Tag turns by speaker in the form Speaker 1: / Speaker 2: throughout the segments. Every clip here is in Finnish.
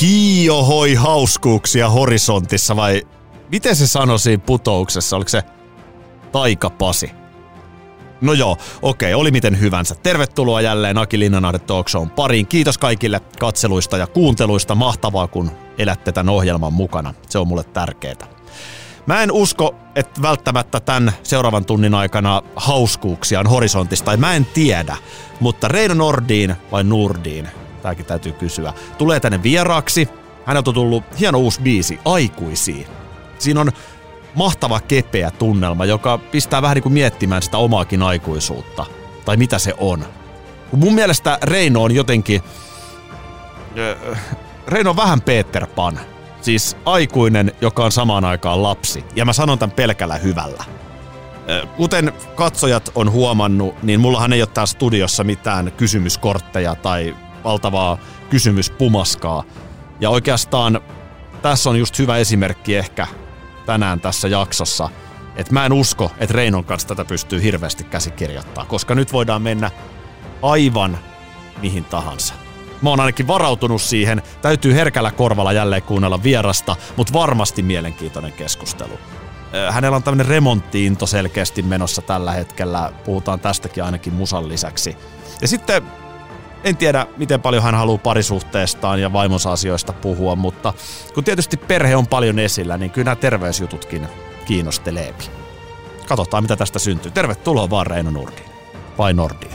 Speaker 1: hiohoi hauskuuksia horisontissa vai miten se sanoi siinä putouksessa? Oliko se taikapasi? No joo, okei, oli miten hyvänsä. Tervetuloa jälleen Aki Linnanahde Talk pariin. Kiitos kaikille katseluista ja kuunteluista. Mahtavaa, kun elätte tämän ohjelman mukana. Se on mulle tärkeää. Mä en usko, että välttämättä tämän seuraavan tunnin aikana hauskuuksia on horisontista, mä en tiedä. Mutta Reino Nordiin vai Nurdiin, tämäkin täytyy kysyä, tulee tänne vieraaksi. Häneltä on tullut hieno uusi biisi, Aikuisia. Siinä on mahtava kepeä tunnelma, joka pistää vähän niin kuin miettimään sitä omaakin aikuisuutta. Tai mitä se on. Mun mielestä Reino on jotenkin... Reino on vähän Peter Pan. Siis aikuinen, joka on samaan aikaan lapsi. Ja mä sanon tämän pelkällä hyvällä. Kuten katsojat on huomannut, niin mullahan ei ole täällä studiossa mitään kysymyskortteja tai valtavaa kysymyspumaskaa. Ja oikeastaan tässä on just hyvä esimerkki ehkä tänään tässä jaksossa, että mä en usko, että Reinon kanssa tätä pystyy hirveästi käsikirjoittaa, koska nyt voidaan mennä aivan mihin tahansa. Mä oon ainakin varautunut siihen. Täytyy herkällä korvalla jälleen kuunnella vierasta, mutta varmasti mielenkiintoinen keskustelu. Hänellä on tämmöinen remonttiinto selkeästi menossa tällä hetkellä. Puhutaan tästäkin ainakin musan lisäksi. Ja sitten en tiedä, miten paljon hän haluaa parisuhteestaan ja vaimonsa asioista puhua, mutta kun tietysti perhe on paljon esillä, niin kyllä nämä terveysjututkin kiinnosteleepi. Katsotaan, mitä tästä syntyy. Tervetuloa vaan Reino Nurdiin. Vai Nordiin?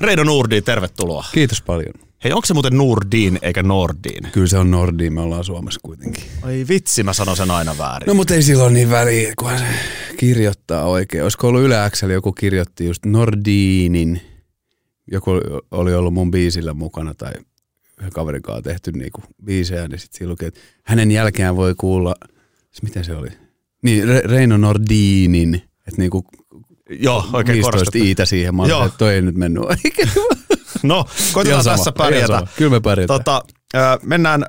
Speaker 1: Reino Nurdiin, tervetuloa.
Speaker 2: Kiitos paljon.
Speaker 1: Hei, onko se muuten Nurdiin eikä Nordiin?
Speaker 2: Kyllä se on Nordiin, me ollaan Suomessa kuitenkin.
Speaker 1: Ai vitsi, mä sanon sen aina väärin.
Speaker 2: No mutta ei silloin niin väliä, kun se kirjoittaa oikein. Olisiko ollut Yle Xl, joku kirjoitti just Nordiinin joku oli ollut mun biisillä mukana tai yhden kaverin kanssa tehty niinku biisejä, niin sitten siinä luki, että hänen jälkeen voi kuulla, miten se oli? Niin, Re- Reino Nordinin, että niinku
Speaker 1: Joo, oikein
Speaker 2: 15 iitä siihen. Mä Joo. että toi ei nyt mennyt oikein.
Speaker 1: No, koitetaan tässä pärjätä.
Speaker 2: Kyllä me pärjätään.
Speaker 1: Tota, mennään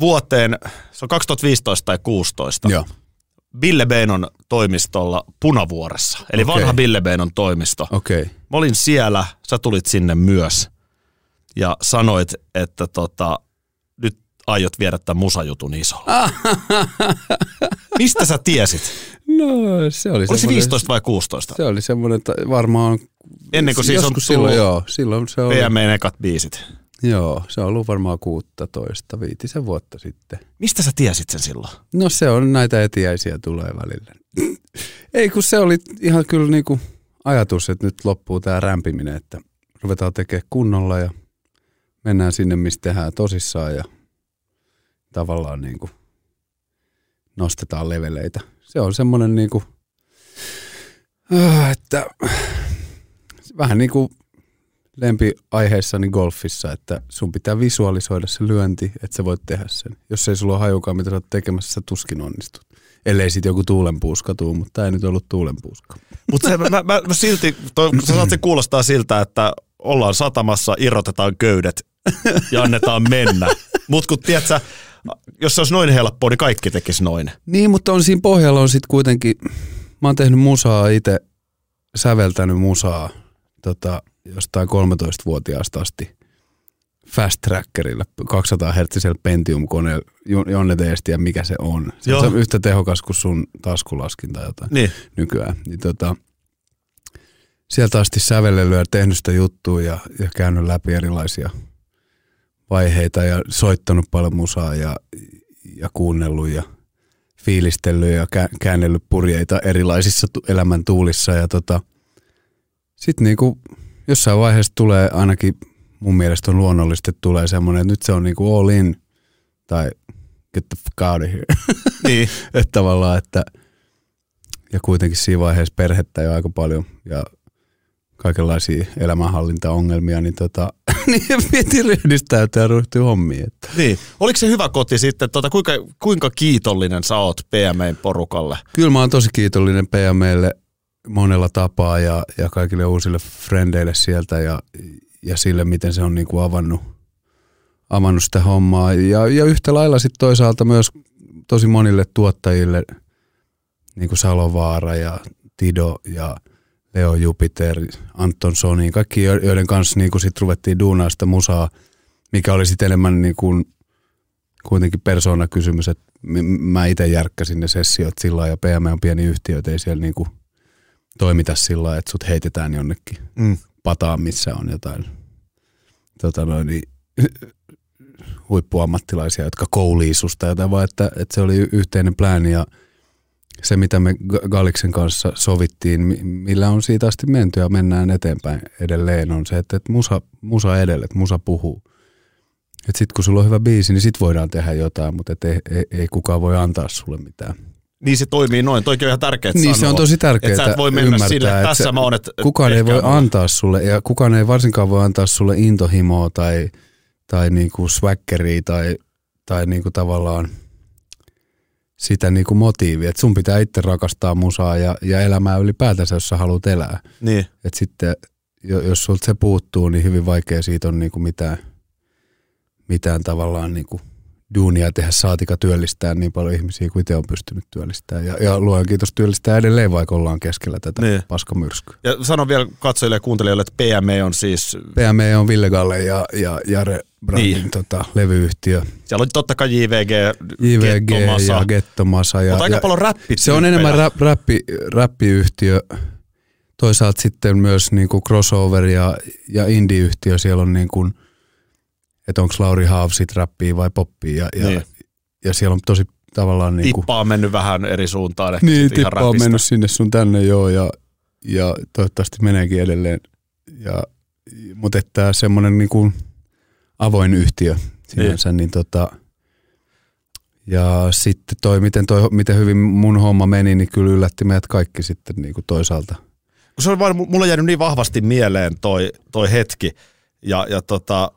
Speaker 1: vuoteen, se on 2015 tai 2016.
Speaker 2: Joo.
Speaker 1: Bille Beinon toimistolla Punavuoressa, eli okay. vanha Bille Beinon toimisto.
Speaker 2: Okay.
Speaker 1: Mä olin siellä, sä tulit sinne myös ja sanoit, että tota, nyt aiot viedä tämän musajutun isolla. Mistä sä tiesit?
Speaker 2: No se oli
Speaker 1: Oliko se 15 vai 16?
Speaker 2: Se oli semmoinen, että varmaan...
Speaker 1: Ennen kuin siis on
Speaker 2: silloin, joo, silloin se oli...
Speaker 1: PMEn ekat biisit.
Speaker 2: Joo, se on ollut varmaan 16, viitisen vuotta sitten.
Speaker 1: Mistä sä tiesit sen silloin?
Speaker 2: No se on, näitä etiäisiä tulee välillä. Ei kun se oli ihan kyllä niinku ajatus, että nyt loppuu tämä rämpiminen, että ruvetaan tekemään kunnolla ja mennään sinne, missä tehdään tosissaan ja tavallaan niinku nostetaan leveleitä. Se on semmoinen niinku, äh, että vähän niin kuin lempiaiheissani golfissa, että sun pitää visualisoida se lyönti, että sä voit tehdä sen. Jos ei sulla ole hajukaan, mitä sä oot tekemässä, sä tuskin onnistut. Ellei sitten joku tuulenpuuska tuu, mutta tämä ei nyt ollut tuulenpuuska.
Speaker 1: Mutta mä, mä, mä, silti, toi, sä saat se kuulostaa siltä, että ollaan satamassa, irrotetaan köydet ja annetaan mennä. Mutta kun tiedät jos se olisi noin helppoa, niin kaikki tekisi noin.
Speaker 2: Niin, mutta on siinä pohjalla on sitten kuitenkin, mä oon tehnyt musaa itse, säveltänyt musaa tota, jostain 13-vuotiaasta asti fast trackerilla 200 Hz Pentium-koneella, Jonne ja mikä se on. Se Joo. on yhtä tehokas kuin sun taskulaskin tai jotain
Speaker 1: niin.
Speaker 2: nykyään. Niin tota, sieltä asti sävellelyä ja tehnyt sitä juttua ja, ja käynyt läpi erilaisia vaiheita ja soittanut paljon musaa ja, ja kuunnellut ja fiilistellyt ja käännellyt purjeita erilaisissa elämän tuulissa ja tota, sitten niinku jossain vaiheessa tulee ainakin mun mielestä on luonnollisesti tulee semmoinen, että nyt se on niinku all in tai get the fuck out of here.
Speaker 1: Niin.
Speaker 2: että tavallaan, että ja kuitenkin siinä vaiheessa perhettä jo aika paljon ja kaikenlaisia elämänhallintaongelmia, niin, tota, niin piti ryhdistäytyä ja ryhtyä hommiin. Että.
Speaker 1: Niin. Oliko se hyvä koti sitten? Tota, kuinka, kuinka kiitollinen sä oot PMEn porukalle?
Speaker 2: Kyllä mä oon tosi kiitollinen PMElle monella tapaa ja, ja kaikille uusille frendeille sieltä ja, ja sille, miten se on niin kuin avannut, avannut sitä hommaa. Ja, ja yhtä lailla sitten toisaalta myös tosi monille tuottajille, niin kuin Salovaara ja Tido ja Leo Jupiter, Anton Soni, kaikki joiden kanssa niin kuin sit ruvettiin duunaa sitä musaa mikä oli sitten enemmän niin kuin kuitenkin persoonakysymys, että mä itse järkkäsin ne sessiot sillä ja PM on pieni yhtiö, ei siellä niin kuin toimita sillä että sut heitetään jonnekin
Speaker 1: Mm.
Speaker 2: Pataan, missä on jotain tota noin, niin, huippuammattilaisia, jotka koulii susta jotain, vaan että, että se oli yhteinen plääni ja se, mitä me Ga- Galiksen kanssa sovittiin, mi- millä on siitä asti menty ja mennään eteenpäin edelleen, on se, että, että musa, musa edelle, että musa puhuu. Että sit kun sulla on hyvä biisi, niin sit voidaan tehdä jotain, mutta et ei, ei, ei kukaan voi antaa sulle mitään.
Speaker 1: Niin se toimii noin. Toikin on ihan tärkeää
Speaker 2: Niin se
Speaker 1: sanoa.
Speaker 2: on tosi tärkeää
Speaker 1: Että sä et voi mennä
Speaker 2: ymmärtää,
Speaker 1: sille, että
Speaker 2: että
Speaker 1: tässä
Speaker 2: sä-
Speaker 1: mä oon, että
Speaker 2: kukaan ei voi
Speaker 1: mulle.
Speaker 2: antaa sulle, ja kukaan ei varsinkaan voi antaa sulle intohimoa tai, tai niinku swaggeria tai, tai niinku tavallaan sitä niinku motiivia. Et sun pitää itse rakastaa musaa ja, ja elämää ylipäätänsä, jos sä haluat elää.
Speaker 1: Niin.
Speaker 2: Et sitten, jo- jos sulta se puuttuu, niin hyvin vaikea siitä on niinku mitään, mitään tavallaan niinku duunia tehdä saatika työllistää niin paljon ihmisiä kuin itse on pystynyt työllistämään. Ja, ja luojan kiitos työllistää edelleen, vaikka ollaan keskellä tätä
Speaker 1: Niin.
Speaker 2: niin. paskamyrskyä.
Speaker 1: Ja sanon vielä katsojille ja kuuntelijoille, että PME on siis,
Speaker 2: PME on Ville Galle ja, ja Jare Brandin
Speaker 1: Niin.
Speaker 2: niin. tota, levyyhtiö.
Speaker 1: siellä on totta kai JVG,
Speaker 2: JVG
Speaker 1: Gettomasa,
Speaker 2: ja Gettomasa. Ja,
Speaker 1: mutta aika
Speaker 2: ja
Speaker 1: paljon räppit.
Speaker 2: se on enemmän rap, rappi, rappiyhtiö. Toisaalta sitten myös niinku crossover ja, ja indie-yhtiö. Siellä on niin kuin, että onko Lauri Haav sit rappia vai poppia. Ja, ja,
Speaker 1: Niin.
Speaker 2: ja siellä on tosi tavallaan niin kuin,
Speaker 1: Tippa on mennyt vähän eri suuntaan. Ehkä
Speaker 2: Niin,
Speaker 1: sit ihan
Speaker 2: tippa on mennyt sinne sun tänne joo ja, ja toivottavasti meneekin edelleen. Ja, mutta että semmoinen niin kuin avoin yhtiö sinänsä, niin, niin tota, ja sitten toi, miten, toi, miten hyvin mun homma meni, niin kyllä yllätti meidät kaikki sitten niin kuin toisaalta.
Speaker 1: kun se on vaan, mulla on jäänyt niin vahvasti mieleen toi, toi hetki, ja, ja tota,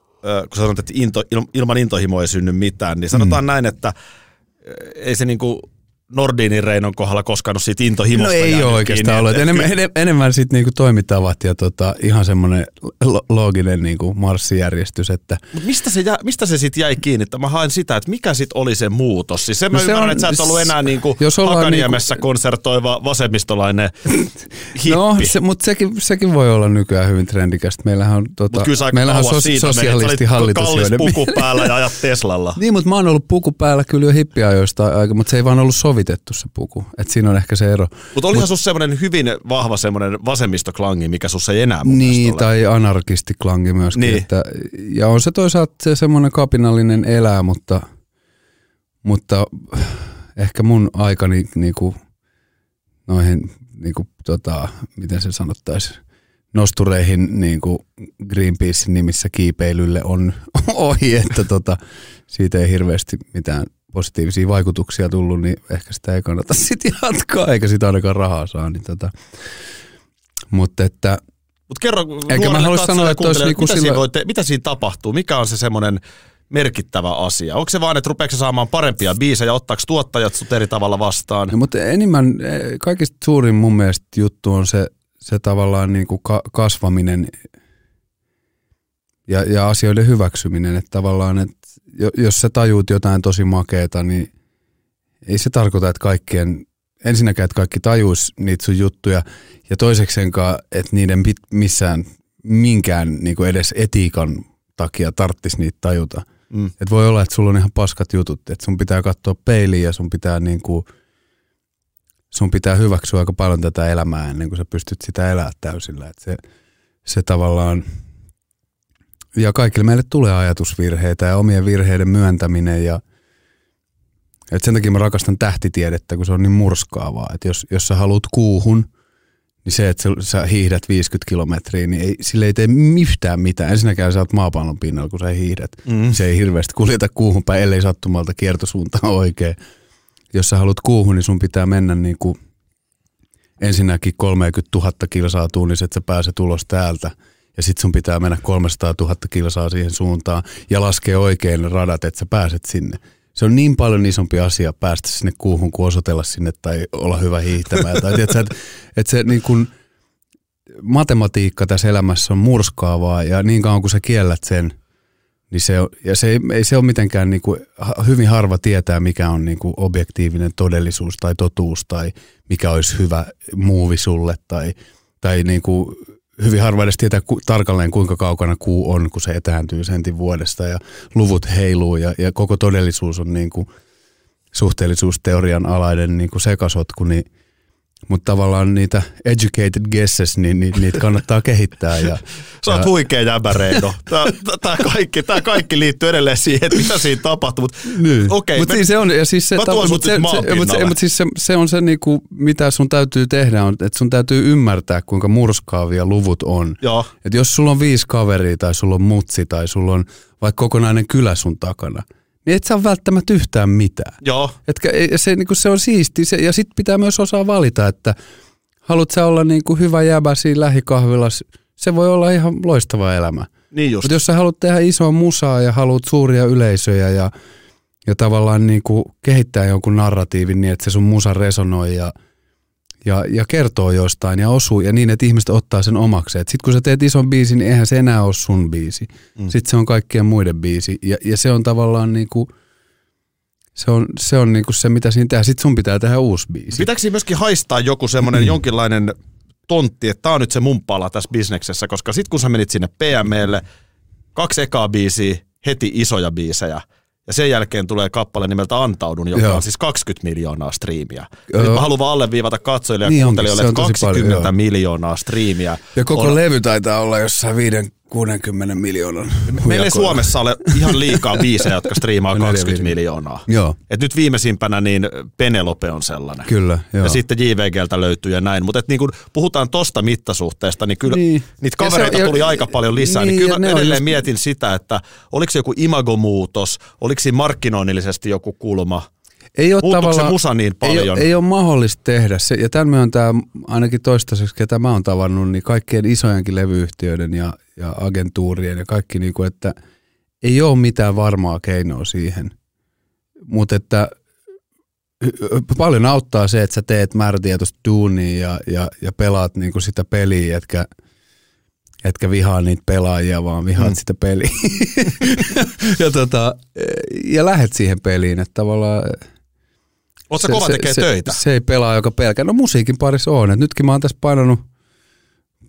Speaker 1: kun sanot, että into, il- ilman intohimoa ei synny mitään, niin sanotaan mm. näin, että ei se niinku Nordinin Reinon kohdalla koskaan siitä
Speaker 2: No
Speaker 1: intohimosta
Speaker 2: ei
Speaker 1: jäänyt
Speaker 2: ole oikeastaan ollut. Enemmän, enem- enemmän sitten niinku toimitavat ja tota, ihan semmoinen lo- looginen niinku marssijärjestys, että
Speaker 1: Mut mistä se, jä, mistä se sitten jäi kiinni? Että mä haen sitä, että mikä sitten oli se muutos. Siis se mä
Speaker 2: No se
Speaker 1: ymmärrän,
Speaker 2: on-
Speaker 1: että sä et ollut enää niinku
Speaker 2: jos ollaan
Speaker 1: Hakaniemessä konsertoiva vasemmistolainen hippi.
Speaker 2: No, se, mutta sekin, sekin voi olla nykyään hyvin trendikästä. Meillähän on, tota, meillähän on sos, sosialistihallitus.
Speaker 1: kallis puku päällä ja ajat Teslalla.
Speaker 2: Niin, mutta mä oon ollut puku päällä kyllä jo hippiajoista aika, mutta se ei vaan ollut sovitettu se puku. Et siinä on ehkä se ero.
Speaker 1: Mutta olihan sus semmoinen hyvin vahva semmoinen vasemmistoklangi, mikä sus ei enää
Speaker 2: Niin,
Speaker 1: mielestä ole.
Speaker 2: tai anarkistiklangi myöskin.
Speaker 1: Niin.
Speaker 2: Että, ja on se toisaalta se semmoinen kapinallinen elää, mutta, mutta ehkä mun aikani niinku, noihin, niinku, tota, miten se sanottaisiin, nostureihin niinku Greenpeacein nimissä kiipeilylle on ohi, että tota, siitä ei hirveästi mitään positiivisia vaikutuksia tullut, niin ehkä sitä ei kannata sitten jatkaa, eikä sitä ainakaan rahaa saa. Niin tota. Mutta että
Speaker 1: Mutta kerro
Speaker 2: Eikä mä halua sanoa, että olisi niinku
Speaker 1: mitä,
Speaker 2: sillä-
Speaker 1: siinä voi te- mitä siinä tapahtuu? Mikä on se semmoinen merkittävä asia? Onko se vaan, että rupeeko saamaan parempia biisejä, ottaako tuottajat sut eri tavalla vastaan?
Speaker 2: No, mutta enemmän, eh, kaikista suurin mun mielestä juttu on se, se tavallaan niin kuin ka- kasvaminen ja, ja asioiden hyväksyminen. Että tavallaan, että jos sä tajuut jotain tosi makeeta, niin ei se tarkoita, että kaikkien, ensinnäkään, että kaikki tajuis niitä sun juttuja, ja toiseksenkaan, että niiden pit, missään minkään niin kuin edes etiikan takia tarttis niitä tajuta.
Speaker 1: Mm.
Speaker 2: Et voi olla, että sulla on ihan paskat jutut, että sun pitää katsoa peiliin ja sun pitää niinku, sun pitää hyväksyä aika paljon tätä elämää ennen kuin sä pystyt sitä elää täysillä. Et se, se tavallaan, ja kaikille meille tulee ajatusvirheitä ja omien virheiden myöntäminen ja et sen takia mä rakastan tähtitiedettä, kun se on niin murskaavaa. Että jos, jos sä haluat kuuhun, niin se, että sä, hiihdät 50 kilometriä, niin ei, sille ei tee yhtään mitään. Ensinnäkään sä oot maapallon pinnalla, kun sä hiihdät.
Speaker 1: Mm.
Speaker 2: Se ei hirveästi kuljeta kuuhun päin, ellei sattumalta kiertosuunta oikein. Jos sä haluat kuuhun, niin sun pitää mennä niin kuin ensinnäkin 30 000 kilsaa tunnissa, että sä pääset ulos täältä. Ja sit sun pitää mennä 300 000 kilsaa siihen suuntaan ja laskea oikein ne radat, että sä pääset sinne. Se on niin paljon isompi asia päästä sinne kuuhun kuin osoitella sinne tai olla hyvä hiihtämään. tai tiedätkö, että, että se niin kuin, matematiikka tässä elämässä on murskaavaa ja niin kauan kuin sä kiellät sen, niin se on, ja se ei, ei se ole mitenkään niin kuin, hyvin harva tietää, mikä on niin kuin objektiivinen todellisuus tai totuus tai mikä olisi hyvä muuvi sulle tai, tai niin kuin hyvin harva edes tietää ku, tarkalleen kuinka kaukana kuu on, kun se etääntyy sentin vuodesta ja luvut heiluu ja, ja koko todellisuus on niin kuin suhteellisuusteorian alainen niin kuin sekasotku, niin mutta tavallaan niitä educated guesses, niin, niin niitä kannattaa kehittää. Ja,
Speaker 1: Sä oot
Speaker 2: ja,
Speaker 1: huikea jäbäreido. Tämä kaikki, tää kaikki liittyy edelleen siihen, että mitä siinä tapahtuu. Mutta
Speaker 2: Niin.
Speaker 1: okei,
Speaker 2: Mutta
Speaker 1: me-
Speaker 2: siis se on, ja siis se,
Speaker 1: Mä tuon
Speaker 2: mut se, se, mut se, mut siis se, se, on se, niinku, mitä sun täytyy tehdä, on, että sun täytyy ymmärtää, kuinka murskaavia luvut on.
Speaker 1: Joo.
Speaker 2: Et jos sulla on viisi kaveria tai sulla on mutsi tai sulla on vaikka kokonainen kylä sun takana, niin et ole välttämättä yhtään mitään.
Speaker 1: Joo.
Speaker 2: Etkä, se, niinku, se on siisti se, ja sitten pitää myös osaa valita, että haluat sä olla niinku hyvä jäbä siinä lähikahvilassa, se voi olla ihan loistava elämä.
Speaker 1: Niin just.
Speaker 2: Mutta jos sä haluat tehdä isoa musaa ja haluat suuria yleisöjä ja, ja tavallaan niin kuin kehittää jonkun narratiivin niin, että se sun musa resonoi ja, ja, ja kertoo jostain ja osuu ja niin, että ihmiset ottaa sen omakseen. Sitten kun sä teet ison biisin, niin eihän se enää ole sun biisi. Mm. Sitten se on kaikkien muiden biisi ja, ja se on tavallaan niin kuin, se on, se, on niin kuin se, mitä siinä tehdään. Sitten sun pitää tehdä uusi biisi.
Speaker 1: Pitääkö siinä myöskin haistaa joku semmoinen mm. jonkinlainen tontti, että tämä on nyt se mun pala tässä bisneksessä, koska sit kun sä menit sinne PMElle, kaksi ekaa biisiä, heti isoja biisejä, ja sen jälkeen tulee kappale nimeltä Antaudun, joka
Speaker 2: Joo.
Speaker 1: on siis 20 miljoonaa striimiä. Nyt mä haluan vaan alleviivata katsojille ja
Speaker 2: Niin
Speaker 1: kuuntelijoille, että
Speaker 2: tosi
Speaker 1: 20
Speaker 2: paljon, joo.
Speaker 1: miljoonaa striimiä.
Speaker 2: Ja koko
Speaker 1: on,
Speaker 2: levy taitaa olla jossain 5-60 miljoonan
Speaker 1: Meillä ei. Suomessa ole ihan liikaa biisejä, jotka striimaa
Speaker 2: Neljä
Speaker 1: 20
Speaker 2: miljoonaa. Joo,
Speaker 1: Et nyt viimeisimpänä niin Penelope on sellainen.
Speaker 2: kyllä. Joo.
Speaker 1: Ja sitten JVGltä löytyy ja näin. Mutta niin kun puhutaan tosta mittasuhteesta, niin kyllä
Speaker 2: Niin.
Speaker 1: niitä
Speaker 2: Ja se-
Speaker 1: kavereita
Speaker 2: ja-
Speaker 1: tuli aika paljon lisää. Niin,
Speaker 2: niin,
Speaker 1: niin kyllä mä
Speaker 2: on
Speaker 1: edelleen
Speaker 2: just-
Speaker 1: mietin sitä, että oliko se joku imagomuutos, oliko siinä markkinoinnillisesti joku kulma.
Speaker 2: Ei ole
Speaker 1: Muuttuuko se
Speaker 2: tavallaan,
Speaker 1: musa niin
Speaker 2: ei,
Speaker 1: paljon?
Speaker 2: ole, ei ole mahdollista tehdä se, ja tämän myöntää ainakin toistaiseksi, ketä mä oon tavannut, niin kaikkien isojenkin levyyhtiöiden ja, ja agentuurien ja kaikki, niin kuin, että ei ole mitään varmaa keinoa siihen. Mutta että paljon auttaa se, että sä teet määrätietoista duunia ja, ja, ja pelaat niin kuin sitä peliä, etkä, etkä vihaa niitä pelaajia, vaan vihaat
Speaker 1: Mm.
Speaker 2: sitä peliä. ja, tota, ja lähet siihen peliin, että tavallaan
Speaker 1: Oletko kova tekee
Speaker 2: se,
Speaker 1: töitä?
Speaker 2: Se, se ei pelaa joka pelkää. No musiikin parissa on. Et nytkin mä oon tässä painanut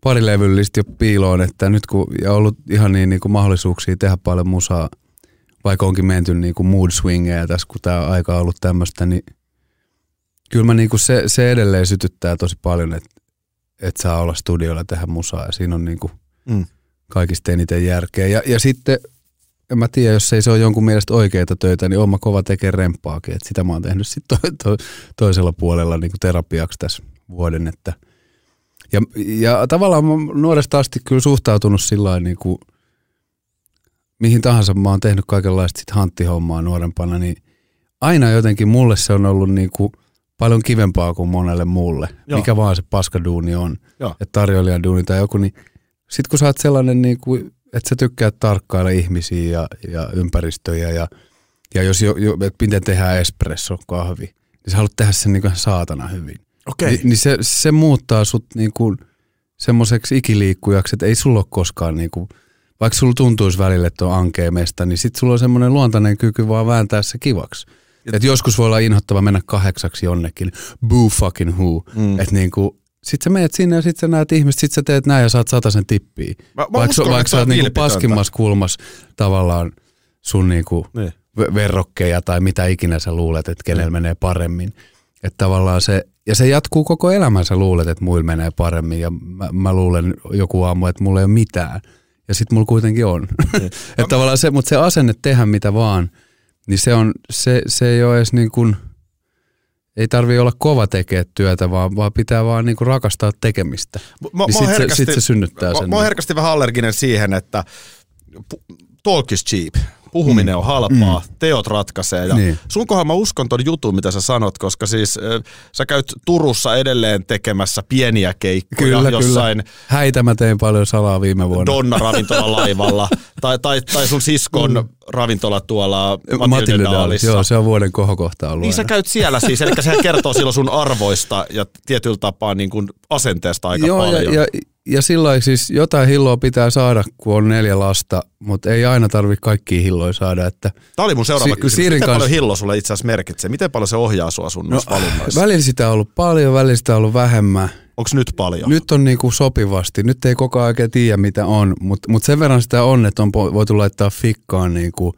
Speaker 2: pari levyllistä jo piiloon, että nyt kun ja ollut ihan niin, niin kuin mahdollisuuksia tehdä paljon musaa, vaikka onkin menty niin kuin mood swingeja tässä, kun tämä aika on ollut tämmöistä, niin kyllä mä niin kuin se, se edelleen sytyttää tosi paljon, että, että saa olla studioilla tehdä musaa ja siinä on niin kuin
Speaker 1: Mm.
Speaker 2: kaikista eniten järkeä. Ja, ja sitten, en mä tiedä, jos ei se ole jonkun mielestä oikeita töitä, niin oon mä kova tekee remppaakin. Et sitä mä oon tehnyt sitten to, to, toisella puolella niin kuin terapiaksi tässä vuoden. Että. Ja, ja tavallaan mä nuoresta asti kyllä suhtautunut sillä niin kuin, mihin tahansa mä oon tehnyt kaikenlaista sit hanttihommaa nuorempana, niin aina jotenkin mulle se on ollut niin kuin paljon kivempaa kuin monelle muulle.
Speaker 1: Joo.
Speaker 2: Mikä vaan se paskaduuni on.
Speaker 1: Joo.
Speaker 2: Että tarjoilijan duuni tai joku, niin sitten kun sä oot sellainen, niin kuin, että sä tykkäät tarkkailla ihmisiä ja, ja ympäristöjä ja, ja jos jo, jo, että miten tehdään espresso kahvi, niin sä haluat tehdä sen niin saatana hyvin.
Speaker 1: Okei.
Speaker 2: Ni, niin se, se muuttaa sut niin kuin semmoiseksi ikiliikkujaksi, että ei sulla ole koskaan niin kuin, vaikka sulla tuntuisi välillä, että on ankea mesta, niin sit sulla on semmoinen luontainen kyky vaan vääntää se kivaksi. Et joskus voi olla inhottava mennä kahdeksaksi jonnekin, boo fucking who. Mm. Että niinku, sit sä meet sinne ja sit sä näet ihmiset, sit sä teet näin ja saat sataisen tippiä.
Speaker 1: Mä- mä
Speaker 2: vaikka
Speaker 1: uskon,
Speaker 2: vaikka sä oot niinku paskimmassa kulmassa tavallaan sun niinku
Speaker 1: Niin.
Speaker 2: verrokkeja tai mitä ikinä sä luulet, että kenellä menee paremmin. Että tavallaan se, ja se jatkuu koko elämän, sä luulet, että muilla menee paremmin ja mä, mä luulen joku aamu, että mulla ei ole mitään. Ja sit mulla kuitenkin on. että tavallaan se, mutta se asenne tehdä mitä vaan, niin se, on, se, se ei ole edes niin kuin, ei tarvi olla kova tekee työtä, vaan, vaan pitää vaan niin kuin rakastaa tekemistä.
Speaker 1: Mä,
Speaker 2: Niin
Speaker 1: mä,
Speaker 2: sit
Speaker 1: oon
Speaker 2: se- sit se synnyttää
Speaker 1: mä,
Speaker 2: sen.
Speaker 1: mä oon herkästi vähän allerginen siihen, että talk is cheap. Puhuminen mm. on halpaa, mm. teot ratkaisee. Ja niin. Sun kohdalla mä uskon ton jutun, mitä sä sanot, koska siis äh, sä käyt Turussa edelleen tekemässä pieniä keikkoja
Speaker 2: Kyllä,
Speaker 1: jossain
Speaker 2: kyllä. Häitä mä tein paljon salaa viime vuonna.
Speaker 1: Donna-ravintola laivalla tai, tai, tai sun siskon mm. ravintola tuolla Matilde
Speaker 2: Matilda Daalissa.
Speaker 1: Daalissa.
Speaker 2: Joo, se on vuoden kohokohta ollut
Speaker 1: Niin sä
Speaker 2: aina.
Speaker 1: käyt siellä siis, eli sehän kertoo silloin sun arvoista ja tietyllä tapaa niin kuin asenteesta aika
Speaker 2: Joo,
Speaker 1: paljon.
Speaker 2: ja, ja, ja sillä siis jotain hilloa pitää saada, kun on neljä lasta, mutta ei aina tarvitse kaikkia hilloja saada. Että
Speaker 1: Tämä oli mun seuraava
Speaker 2: Si-
Speaker 1: kysymys. Miten
Speaker 2: kanssa-
Speaker 1: paljon hillo sulle itse asiassa merkitsee? Miten paljon se ohjaa sua sun no, valinnoissa?
Speaker 2: välillä sitä on ollut paljon, välillä sitä on ollut vähemmän.
Speaker 1: Onko nyt paljon?
Speaker 2: Nyt on niinku sopivasti. Nyt ei koko ajan oikein tiedä, mitä on, mutta mut sen verran sitä on, että on voitu laittaa fikkaan niinku,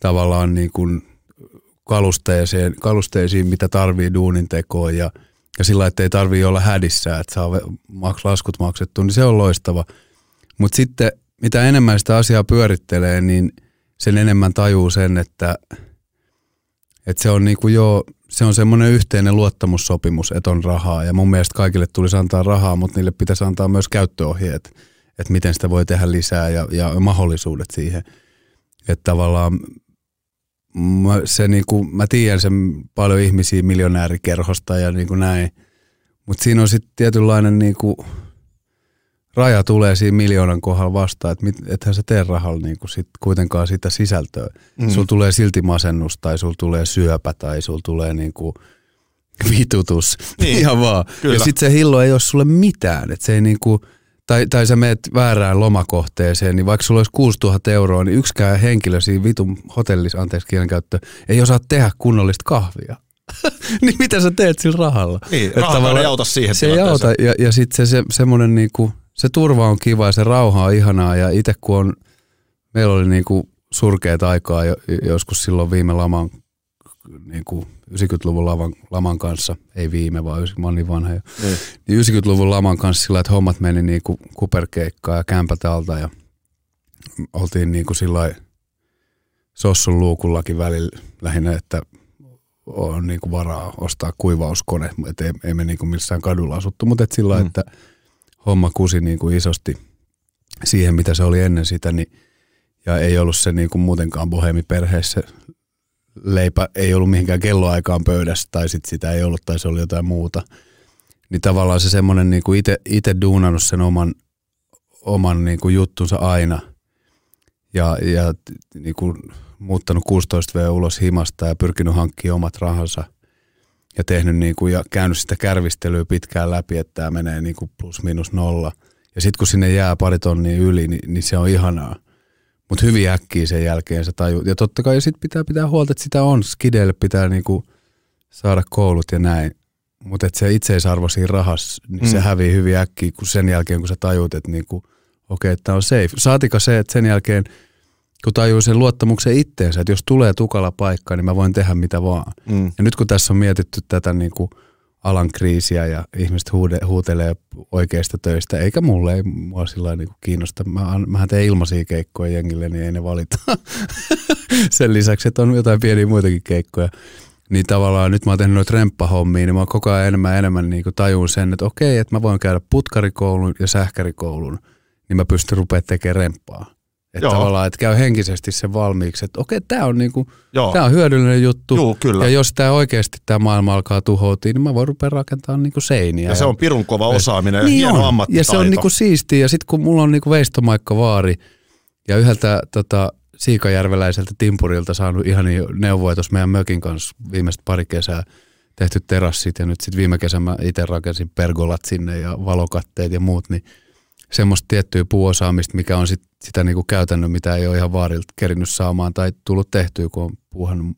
Speaker 2: tavallaan niinku kalusteeseen, kalusteisiin, mitä tarvii duunin tekoon ja, ja sillä, että ei tarvii olla hädissä, että saa laskut maksettu, niin se on loistava. Mutta sitten mitä enemmän sitä asiaa pyörittelee, niin sen enemmän tajuu sen, että, että se on niinku jo, se on semmoinen yhteinen luottamussopimus, että on rahaa. Ja mun mielestä kaikille tulisi antaa rahaa, mutta niille pitäisi antaa myös käyttöohjeet, että miten sitä voi tehdä lisää ja, ja mahdollisuudet siihen. Että tavallaan mä, se niinku, mä tiedän sen paljon ihmisiä miljonäärikerhosta ja niinku näin, mutta siinä on sitten tietynlainen niinku, raja tulee siinä miljoonan kohdalla vastaan, että mit, ethän sä tee rahalla niinku sit kuitenkaan sitä sisältöä. Mm. Sulla tulee silti masennus tai sulla tulee syöpä tai sulla tulee niinku vitutus.
Speaker 1: Niin,
Speaker 2: Ihan vaan.
Speaker 1: kyllä.
Speaker 2: Ja sitten se hillo ei ole sulle mitään. Et se ei niinku, tai, tai sä meet väärään lomakohteeseen, niin vaikka sulla olisi 6000 euroa, niin yksikään henkilö siinä vitun hotellissa, anteeksi kielenkäyttö, ei osaa tehdä kunnollista kahvia. niin mitä sä teet sillä rahalla?
Speaker 1: Niin,
Speaker 2: tavallaan
Speaker 1: ei auta siihen
Speaker 2: Se ei auta, ja, ja sitten se, se semmoinen niinku, se turva on kiva ja se rauha on ihanaa, ja itse kun on, meillä oli niinku surkeat aikaa jo, joskus silloin viime laman, niinku 90-luvun laman, laman kanssa, ei viime vaan, mä niin vanha jo,
Speaker 1: Niin.
Speaker 2: niin 90-luvun laman kanssa sillä, että hommat meni niinku kuperkeikkaa ja kämpät alta ja oltiin niinku sillä sossun luukullakin välillä lähinnä, että on niinku varaa ostaa kuivauskone, että ei, ei me niinku missään kadulla asuttu, mutta et sillä
Speaker 1: Mm.
Speaker 2: että homma kusi niinku isosti siihen, mitä se oli ennen sitä, niin, ja ei ollut se niinku muutenkaan bohemiperheessä leipä ei ollut mihinkään kelloaikaan pöydässä tai sit sitä ei ollut tai se oli jotain muuta. Niin tavallaan se semmoinen niinku itse duunannut sen oman, oman niinku juttunsa aina ja, ja t- niinku muuttanut 16V ulos himasta ja pyrkinyt hankkimaan omat rahansa ja tehnyt niinku, ja käynyt sitä kärvistelyä pitkään läpi, että tämä menee niinku plus minus nolla. Ja sitten kun sinne jää pari tonnia yli, niin, niin se on ihanaa. Mutta hyvin äkkiä sen jälkeen se tajuu. Ja totta kai sit pitää pitää huolta, että sitä on. Skideille pitää niinku saada koulut ja näin. Mutta se itseisarvo siinä rahassa, niin mm. se hävii hyvin äkkiä, kun sen jälkeen kun sä tajuut, että niinku, okei, okay, että on safe. Saatika se, että sen jälkeen, kun tajuu sen luottamuksen itteensä, että jos tulee tukala paikka, niin mä voin tehdä mitä vaan.
Speaker 1: Mm.
Speaker 2: Ja nyt kun tässä on mietitty tätä niin kuin alan kriisiä ja ihmiset huude, huutelee oikeista töistä, eikä mulle, ei mua sillä niin kiinnosta. Mä, mähän teen ilmaisia keikkoja jengille, niin ei ne valita. Sen lisäksi, että on jotain pieniä muitakin keikkoja. Niin tavallaan nyt mä oon tehnyt noita remppahommia, niin mä koko ajan enemmän enemmän niin tajun sen, että okei, että mä voin käydä putkarikoulun ja sähkärikoulun, niin mä pystyn rupeaa tekemään remppaa. Että
Speaker 1: Joo.
Speaker 2: tavallaan, että käy henkisesti sen valmiiksi, että okei, tää on niinku,
Speaker 1: Joo,
Speaker 2: tää on hyödyllinen juttu.
Speaker 1: Juu, kyllä.
Speaker 2: Ja jos tämä oikeasti tämä maailma alkaa tuhoutua, niin mä voin rupea rakentamaan niinku seiniä.
Speaker 1: Ja se on pirun kova osaaminen ja
Speaker 2: niin
Speaker 1: hieno
Speaker 2: on.
Speaker 1: ammattitaito.
Speaker 2: Ja se on niinku siistiä. Ja sitten kun mulla on niinku veistomaikka vaari ja yhdeltä tota, siikajärveläiseltä timpurilta saanut ihan neuvoja tuossa meidän mökin kanssa viimeiset pari kesää tehty terassit ja nyt sitten viime kesänä mä itse rakensin pergolat sinne ja valokatteet ja muut, niin semmoista tiettyä puuosaamista, mikä on sit, sitä niinku käytännön, mitä ei ole ihan vaarilta kerinyt saamaan tai tullut tehtyä, kun on puuhannut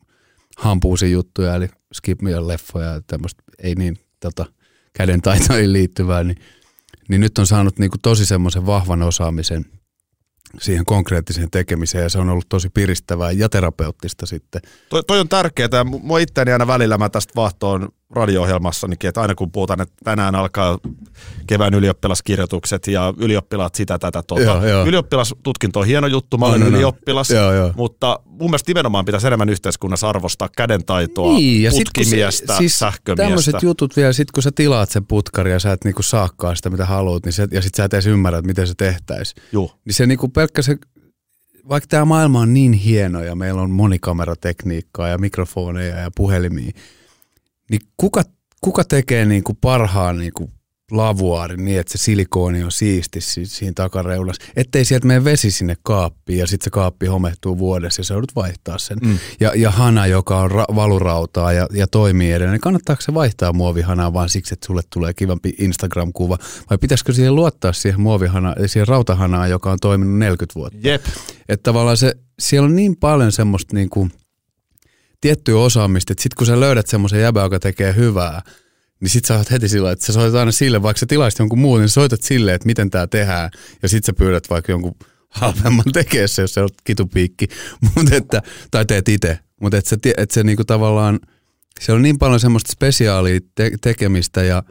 Speaker 2: hampuusin juttuja, eli skipmia leffoja ja tämmöistä ei niin tota, käden taitoihin liittyvää, niin, niin nyt on saanut niinku tosi semmoisen vahvan osaamisen siihen konkreettiseen tekemiseen ja se on ollut tosi piristävää ja terapeuttista sitten.
Speaker 1: Toi, toi on tärkeää. Mua itseäni aina välillä mä tästä vahtoon radio-ohjelmassanikin, että aina kun puhutaan, että tänään alkaa kevään ylioppilaskirjoitukset ja ylioppilaat sitä, tätä, tota.
Speaker 2: Joo, joo.
Speaker 1: Ylioppilastutkinto on hieno juttu, mä olen
Speaker 2: on, on.
Speaker 1: ylioppilas,
Speaker 2: Joo, joo.
Speaker 1: mutta mun mielestä nimenomaan pitäisi enemmän yhteiskunnassa arvostaa kädentaitoa,
Speaker 2: Niin, ja sit kun se-
Speaker 1: putkimiestä,
Speaker 2: siis
Speaker 1: sähkömiestä.
Speaker 2: Tämmöiset jutut vielä, sit kun sä tilaat sen putkari ja sä et niinku saakkaa sitä mitä haluat, niin se, ja sit sä et edes ymmärrä, että miten se tehtäisiin. Niin se niinku pelkkä se, vaikka tämä maailma on niin hieno ja meillä on monikameratekniikkaa ja mikrofoneja ja puhelimia, niin kuka, kuka tekee niinku parhaan niinku lavuaarin niin, että se silikooni on siisti si- siinä takareunassa, ettei sieltä mene vesi sinne kaappiin ja sitten se kaappi homehtuu vuodessa ja sä joudut vaihtaa sen.
Speaker 1: Mm.
Speaker 2: Ja, ja hana, joka on ra- valurautaa ja, ja toimii edelleen, niin kannattaako se vaihtaa muovihanaa vaan siksi, että sulle tulee kivampi Instagram-kuva vai pitäisikö siihen luottaa siihen muovihanaan, siihen rautahanaan, joka on toiminut 40 vuotta?
Speaker 1: Jep.
Speaker 2: Että tavallaan se, siellä on niin paljon semmoista niinku, tiettyä osaamista, että sit kun sä löydät semmoisen jäbä, joka tekee hyvää, niin sit sä oot heti sillä, että sä soitat aina sille, vaikka sä tilaisit jonkun muun, niin soitat sille, että miten tää tehdään, ja sit sä pyydät vaikka jonkun halvemman tekee se, jos se on kitupiikki, Mut että, tai teet itse. Mutta että se, et se niinku tavallaan, siellä on niin paljon semmoista spesiaalia te- tekemistä ja,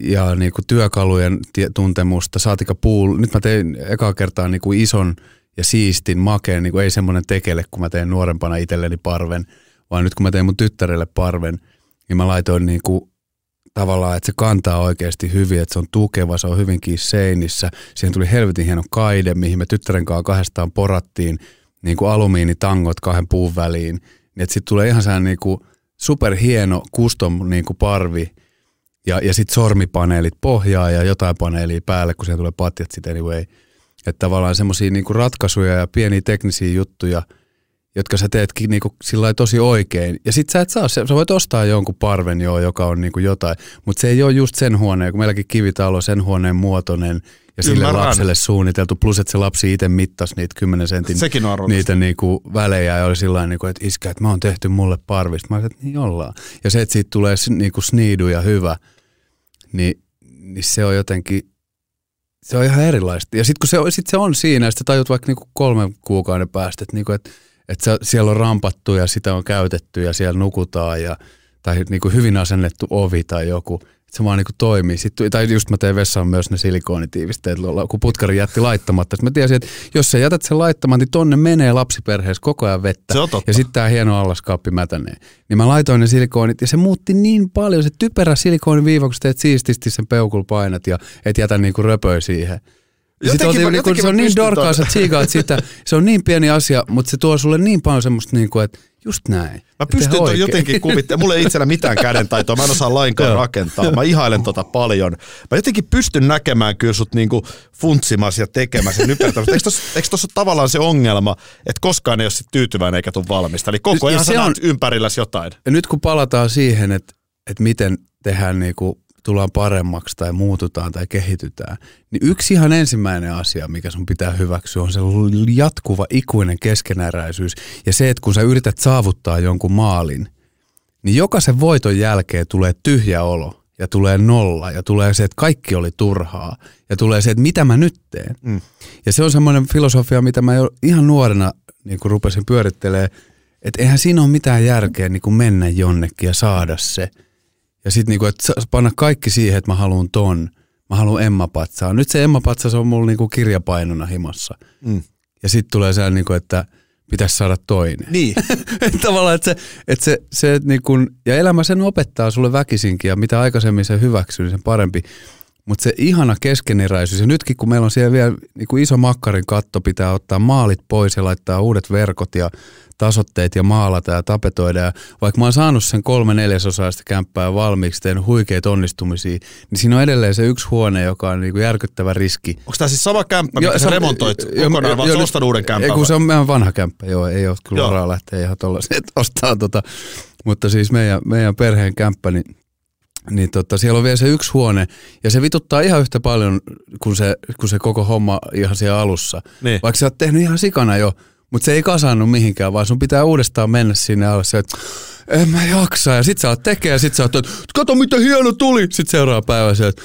Speaker 2: ja niinku työkalujen tuntemusta, saatika puul. Nyt mä tein ekaa kertaa niinku ison ja siistin makeen, niinku ei semmoinen tekele, kun mä tein nuorempana itselleni parven, vaan nyt kun mä tein mun tyttärelle parven, niin mä laitoin niinku tavallaan, että se kantaa oikeasti hyvin, että se on tukeva, se on hyvinkin seinissä. Siihen tuli helvetin hieno kaide, mihin me tyttären kanssa kahdestaan porattiin niin kuin alumiinitangot kahden puun väliin. Niin sitten tulee ihan sehän niin kuin superhieno custom niin kuin parvi ja, ja sitten sormipaneelit pohjaa ja jotain paneelia päälle, kun siihen tulee patjat sitten anyway. Että tavallaan semmoisia niin ratkaisuja ja pieniä teknisiä juttuja – jotka sä teetkin niinku sillä tosi oikein. Ja sit sä et saa, sä voit ostaa jonkun parven joo, joka on niinku jotain, mutta se ei ole just sen huoneen, kun meilläkin kivitalo sen huoneen muotoinen ja sille Ymmärrän. lapselle suunniteltu, plus että se lapsi itse mittasi niitä 10 sentin
Speaker 1: Sekin on
Speaker 2: niitä niinku välejä ja oli sillä niinku, että iskä, että mä oon tehty mulle parvista. Mä että niin ollaan. Ja se, että siitä tulee niinku sniidu ja hyvä, niin, niin se on jotenkin, se on ihan erilaista. Ja sitten kun se, sit se on siinä, sitten tajut vaikka niinku kolmen kuukauden päästä, että niinku, että että siellä on rampattu ja sitä on käytetty ja siellä nukutaan ja, tai niin kuin hyvin asennettu ovi tai joku. Se vaan niin kuin toimii. Sitten, tai just mä tein vessaan myös ne silikoonitiivisteet, kun putkari jätti laittamatta. Sitten mä tiesin, että jos sä jätät sen laittamaan, niin tonne menee lapsiperheessä koko ajan vettä.
Speaker 1: Se on totta.
Speaker 2: Ja sitten tämä hieno allaskaappi mätänee. Niin mä laitoin ne silikoonit ja se muutti niin paljon. Se typerä silikooniviiva, kun sä teet siististi sen peukul painat ja et jätä niin kuin röpöä siihen Jotenkin, oltiin, niin kun, se on niin dorkaa, sä sitä. Se on niin pieni asia, mutta se tuo sulle niin paljon semmoista, niin kuin, että just näin.
Speaker 1: Mä pystyn toi jotenkin kuvittamaan. Mulla ei itsellä mitään kädentaitoa, mä en osaa lainkaan rakentaa. Mä ihailen tota paljon. Mä jotenkin pystyn näkemään kyllä sut niinku funtsimassa ja tekemässä ja nypertämässä. Eikö tossa, eikö tossa tavallaan se ongelma, että koskaan ei ole sit tyytyväinen eikä tule valmista? Eli koko ajan sä on, ympärilläsi jotain.
Speaker 2: Ja nyt kun palataan siihen, että, että miten tehdään niinku tullaan paremmaksi tai muututaan tai kehitytään, niin yksi ihan ensimmäinen asia, mikä sun pitää hyväksyä, on se jatkuva ikuinen keskenäräisyys ja se, että kun sä yrität saavuttaa jonkun maalin, niin jokaisen voiton jälkeen tulee tyhjä olo ja tulee nolla ja tulee se, että kaikki oli turhaa ja tulee se, että mitä mä nyt teen. Mm. Ja se on semmoinen filosofia, mitä mä jo ihan nuorena niin kun rupesin pyörittelemään, että eihän siinä ole mitään järkeä niin kuin mennä jonnekin ja saada se – ja sitten niinku, että panna kaikki siihen, että mä haluan ton. Mä haluan Emma Patsaa. Nyt se Emma Patsa, on mulla niinku kirjapainona himassa. Mm. Ja sitten tulee se, niinku, että pitäisi saada toinen.
Speaker 1: Niin.
Speaker 2: Tavallaan, että se, että se, se että niinku, ja elämä sen opettaa sulle väkisinkin ja mitä aikaisemmin se hyväksyy, niin sen parempi. Mutta se ihana keskeneräisyys, ja nytkin kun meillä on siellä vielä niin kuin iso makkarin katto, pitää ottaa maalit pois ja laittaa uudet verkot ja tasotteet ja maalata ja tapetoida. Ja vaikka mä oon saanut sen kolme neljäsosaa sitä kämppää valmiiksi, tehnyt huikeita onnistumisia, niin siinä on edelleen se yksi huone, joka on niin kuin järkyttävä riski.
Speaker 1: Onko tämä siis sama kämppä, mikä sä remontoit jo, kokonaan, vaan ostan uuden kämppän?
Speaker 2: Ei, kun se on meidän vanha kämppä, joo, ei ole kyllä varaa lähteä ihan tuollaisen, että ostaa tota. Mutta siis meidän, meidän perheen kämppä, niin niin tota, siellä on vielä se yksi huone, ja se vituttaa ihan yhtä paljon kuin se, kuin se koko homma ihan siellä alussa. Niin. Vaikka sä oot tehnyt ihan sikana jo, mutta se ei kasannut mihinkään, vaan sun pitää uudestaan mennä sinne alle se, että en mä jaksa. Ja sit sä oot tekee ja sit sä oot, että kato mitä hieno tuli. Sitten seuraava päivä se, että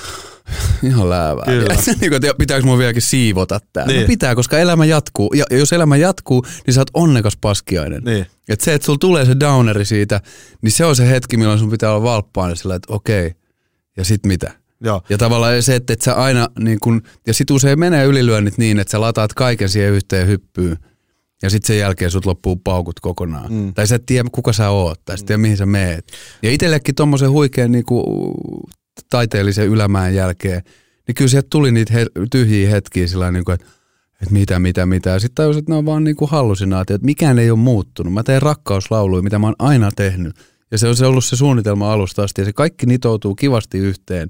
Speaker 2: ihan läävää. Kyllä. niin kuin, pitääkö mun vieläkin siivota tää? No niin. No pitää, koska elämä jatkuu. Ja jos elämä jatkuu, niin sä oot onnekas paskiainen. Niin. Et se, että sulla tulee se downeri siitä, niin se on se hetki, milloin sun pitää olla valppaana sillä, että okei, ja sit mitä? Joo. Ja tavallaan se, että, että sä aina, niin kun, ja sit usein menee ylilyönnit niin, että sä lataat kaiken siihen yhteen hyppyyn. Ja sitten sen jälkeen sut loppuu paukut kokonaan. Mm. Tai sä et tiedä, kuka sä oot, tai sä tiedä, mihin sä meet. Ja itsellekin tommosen huikean niinku, taiteellisen ylämään jälkeen, niin kyllä sieltä tuli niitä he, tyhjiä hetkiä sillä niin kuin, että että mitä, mitä, mitä. Sitten tajus, että ne on vaan niin kuin hallusinaatio, että mikään ei ole muuttunut. Mä teen rakkauslauluja, mitä mä oon aina tehnyt. Ja se on se ollut se suunnitelma alusta asti ja se kaikki nitoutuu kivasti yhteen.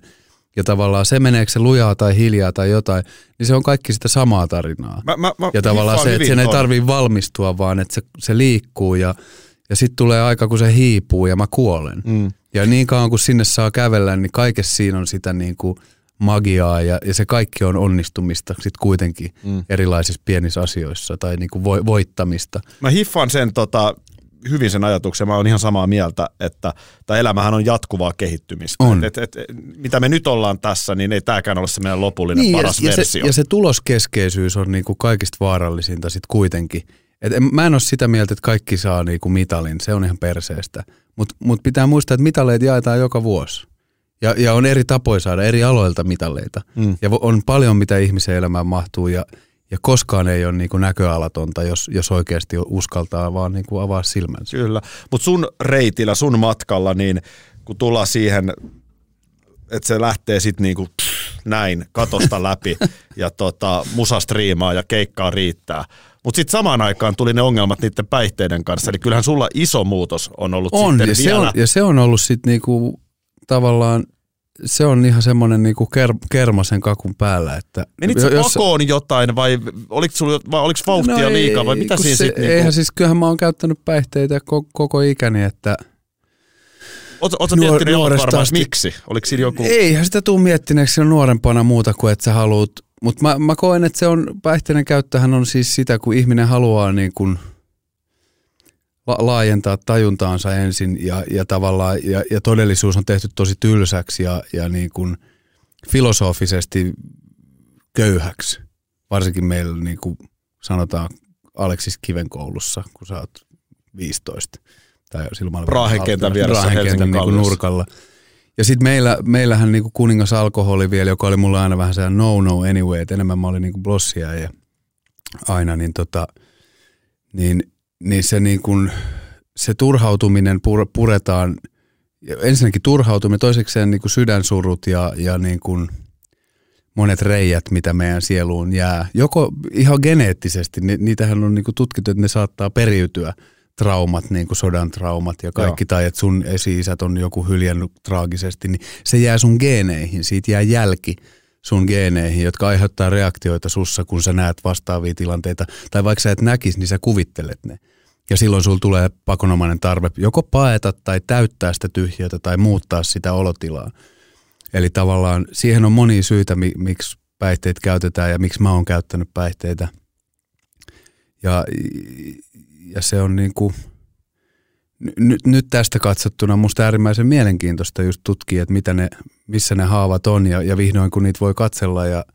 Speaker 2: Ja tavallaan se meneekö se lujaa tai hiljaa tai jotain, niin se on kaikki sitä samaa tarinaa.
Speaker 1: Mä, mä, mä
Speaker 2: ja tavallaan se, että sen ei tarvii valmistua, vaan että se, se liikkuu ja, ja sitten tulee aika, kun se hiipuu ja mä kuolen. Mm. Ja niin kauan kun sinne saa kävellä, niin kaikessa siinä on sitä niin kuin magiaa ja, ja se kaikki on onnistumista sit kuitenkin mm. erilaisissa pienissä asioissa tai niin kuin vo, voittamista.
Speaker 1: Mä hiffaan sen tota, hyvin sen ajatuksen. Mä oon ihan samaa mieltä, että tämä elämähän on jatkuvaa kehittymistä.
Speaker 2: On.
Speaker 1: Et, et, et, mitä me nyt ollaan tässä, niin ei tämäkään ole se meidän lopullinen
Speaker 2: Niin,
Speaker 1: paras
Speaker 2: ja, ja, se,
Speaker 1: versio.
Speaker 2: ja se tuloskeskeisyys on niinku kaikista vaarallisinta sit kuitenkin. Et en, mä en ole sitä mieltä, että kaikki saa niinku mitalin, se on ihan perseestä. Mutta mut pitää muistaa, että mitaleet jaetaan joka vuosi. Ja, ja on eri tapoja saada eri aloilta mitaleita.
Speaker 1: Mm.
Speaker 2: Ja on paljon, mitä ihmisen elämään mahtuu ja, ja koskaan ei ole niinku näköalatonta, jos, jos oikeasti uskaltaa vaan niinku avaa silmänsä.
Speaker 1: Kyllä, mutta sun reitillä, sun matkalla, niin kun tullaan siihen, että se lähtee sitten niinku pff, näin katosta läpi ja tota, musa striimaa ja keikkaa riittää. Mutta sitten samaan aikaan tuli ne ongelmat niiden päihteiden kanssa, eli kyllähän sulla iso muutos on ollut
Speaker 2: On,
Speaker 1: sitten
Speaker 2: ja se
Speaker 1: vielä.
Speaker 2: on, ja se on ollut sitten niinku, tavallaan, se on ihan semmoinen niinku ker, kermasen kakun päällä. Että
Speaker 1: Menit sä pakoon jotain vai oliko, sulla, vai oliko vauhtia
Speaker 2: No ei,
Speaker 1: liikaa vai mitä siinä sitten? Niinku,
Speaker 2: Eihän siis, kyllähän mä oon käyttänyt päihteitä koko, koko ikäni, että
Speaker 1: oot sä
Speaker 2: nuor-
Speaker 1: miettinyt
Speaker 2: nuoresta asti-
Speaker 1: miksi? Oliko siinä joku...
Speaker 2: eihän sitä tuu miettineeksi nuorempana muuta kuin, että sä haluut, mutta mä, mä koen, että se on, päihteiden käyttöhän on siis sitä, kun ihminen haluaa niin kuin laajentaa tajuntaansa ensin ja, ja tavallaan, ja, ja todellisuus on tehty tosi tylsäksi ja, ja niin kuin filosofisesti köyhäksi. Varsinkin meillä niin kuin sanotaan Aleksis Kiven koulussa, kun sä oot 15. Tai silloin vähän
Speaker 1: kentän vieressä
Speaker 2: kentän niin kuin nurkalla. Ja sitten meillä, meillähän niinku kuningas alkoholi vielä, joka oli mulle aina vähän sellainen no no anyway, että enemmän mä olin niinku blossia ja aina, niin, tota, niin, niin se, niinku, se turhautuminen pur, puretaan, ensinnäkin turhautuminen, toisekseen niinku sydänsurut ja, ja niinku monet reijät, mitä meidän sieluun jää. Joko ihan geneettisesti, ni, niitähän on niinku tutkittu, että ne saattaa periytyä traumat, niin kuin sodan traumat ja kaikki,
Speaker 1: Joo.
Speaker 2: tai että sun esi-isät on joku hyljännyt traagisesti, niin se jää sun geeneihin, siitä jää jälki sun geeneihin, jotka aiheuttaa reaktioita sussa, kun sä näet vastaavia tilanteita, tai vaikka sä et näkis, niin sä kuvittelet ne. Ja silloin sulla tulee pakonomainen tarve joko paeta tai täyttää sitä tyhjötä tai muuttaa sitä olotilaa. Eli tavallaan siihen on monia syitä, mi- miksi päihteet käytetään ja miksi mä oon käyttänyt päihteitä. Ja, ja se on niin kuin, nyt, nyt tästä katsottuna musta äärimmäisen mielenkiintoista just tutkia, että mitä ne, missä ne haavat on ja, ja vihdoin kun niitä voi katsella ja,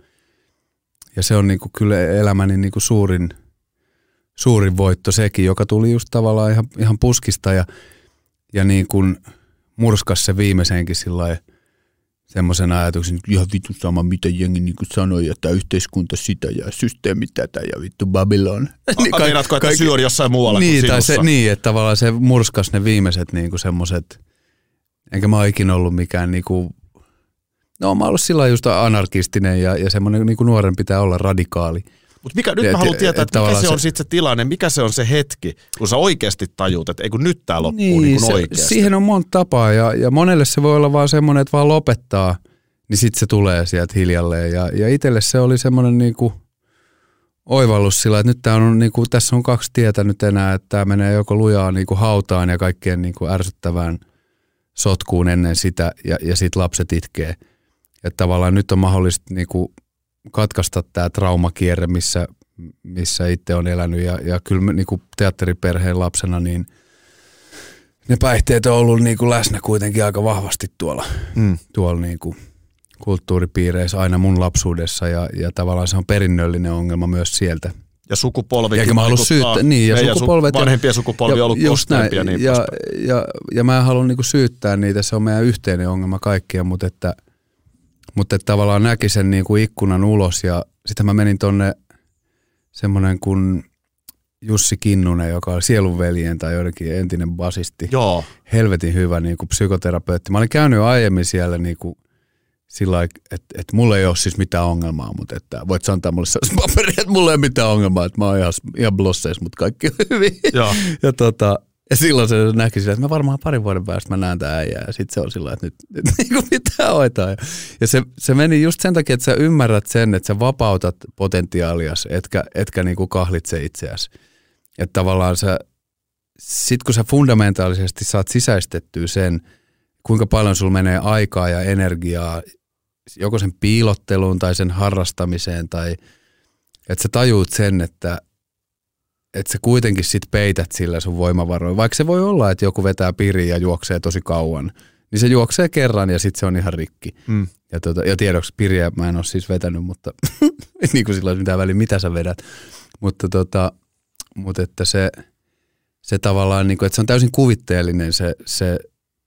Speaker 2: ja se on niin kuin kyllä elämäni niin kuin suurin, suurin voitto sekin, joka tuli just tavallaan ihan, ihan puskista ja, ja niin kuin murskas se viimeisenkin sillä lailla semmoisen ajatuksen, että ihan vittu sama mitä jengi niin kuin sanoi, että yhteiskunta sitä ja systeemi tätä ja vittu Babylon.
Speaker 1: Niin,
Speaker 2: Ka-
Speaker 1: Meinaatko, että syö jossain muualla
Speaker 2: niin,
Speaker 1: kuin
Speaker 2: tai
Speaker 1: sinussa?
Speaker 2: se, niin, että tavallaan se murskas ne viimeiset niinku semmoiset, enkä mä ikinä ollut mikään niinku, no mä oon ollut sillä just anarkistinen ja, ja semmoinen niinku nuoren pitää olla radikaali.
Speaker 1: Mutta mikä, nyt mä haluan
Speaker 2: et-
Speaker 1: tietää,
Speaker 2: et
Speaker 1: että mikä se on sitten se tilanne, mikä se on se hetki, kun sä oikeasti tajuut, että ei kun nyt tää loppuu niin, niin
Speaker 2: se,
Speaker 1: oikeasti.
Speaker 2: siihen on monta tapaa ja, ja monelle se voi olla vaan semmoinen, että vaan lopettaa, niin sitten se tulee sieltä hiljalleen. Ja, ja itselle se oli semmoinen niinku oivallus sillä, että nyt tää on niinku, tässä on kaksi tietä nyt enää, että tämä menee joko lujaa niinku hautaan ja kaikkeen niinku ärsyttävään sotkuun ennen sitä ja, ja sitten lapset itkee. Että tavallaan nyt on mahdollista niinku katkaista tämä traumakierre, missä, missä itse on elänyt ja, ja kyllä me, niinku teatteriperheen lapsena niin ne päihteet on ollut niinku läsnä kuitenkin aika vahvasti tuolla,
Speaker 1: Mm.
Speaker 2: tuolla niinku kulttuuripiireissä aina mun lapsuudessa ja, ja tavallaan se on perinnöllinen ongelma myös sieltä.
Speaker 1: Ja sukupolvi.
Speaker 2: Eikä mä halua syyttää, niin, ja sukupolvet.
Speaker 1: vanhempien sukupolvi on ollut
Speaker 2: just näin,
Speaker 1: niin
Speaker 2: ja,
Speaker 1: poispäin.
Speaker 2: ja, ja, mä en halua niinku syyttää niitä, se on meidän yhteinen ongelma kaikkia, mutta että, mutta että tavallaan näki sen niinku ikkunan ulos ja sitten mä menin tonne semmoinen kuin Jussi Kinnunen, joka on sielunveljen tai joidenkin entinen basisti
Speaker 1: Joo,
Speaker 2: helvetin hyvä niin kuin psykoterapeutti. Mä olin käynyt aiemmin siellä niin kuin, sillä että, että mulla ei ole siis mitään ongelmaa, mutta että voit antaa mulle sellaisen paperin, että mulla ei ole mitään ongelmaa, että mä oon ihan, ihan blosseissa, mutta kaikki on hyvin.
Speaker 1: joo.
Speaker 2: Ja, tota, ja silloin se näki sillä, että mä varmaan parin vuoden päästä mä näen tää äijää. Ja sitten se on sillä että nyt, nyt niin kuin pitää hoitaa. Ja, ja se, se meni just sen takia, että sä ymmärrät sen, että sä vapautat potentiaalias, etkä, etkä niin kuin kahlitse itseäsi. Että tavallaan sä, sit kun sä fundamentaalisesti saat sisäistettyä sen, kuinka paljon sulla menee aikaa ja energiaa joko sen piilotteluun tai sen harrastamiseen tai että sä tajuut sen, että että sä kuitenkin sit peität sillä sun voimavaroin. Vaikka se voi olla, että joku vetää piriin ja juoksee tosi kauan, niin se juoksee kerran ja sitten se on ihan rikki.
Speaker 1: Mm.
Speaker 2: Ja, tuota, ja tiedoksi piriä mä en ole siis vetänyt, mutta niin kuin sillä olisi mitään väliä, mitä sä vedät. Mutta, tota, mutta että se, se tavallaan, niin kuin, että se on täysin kuvitteellinen se, se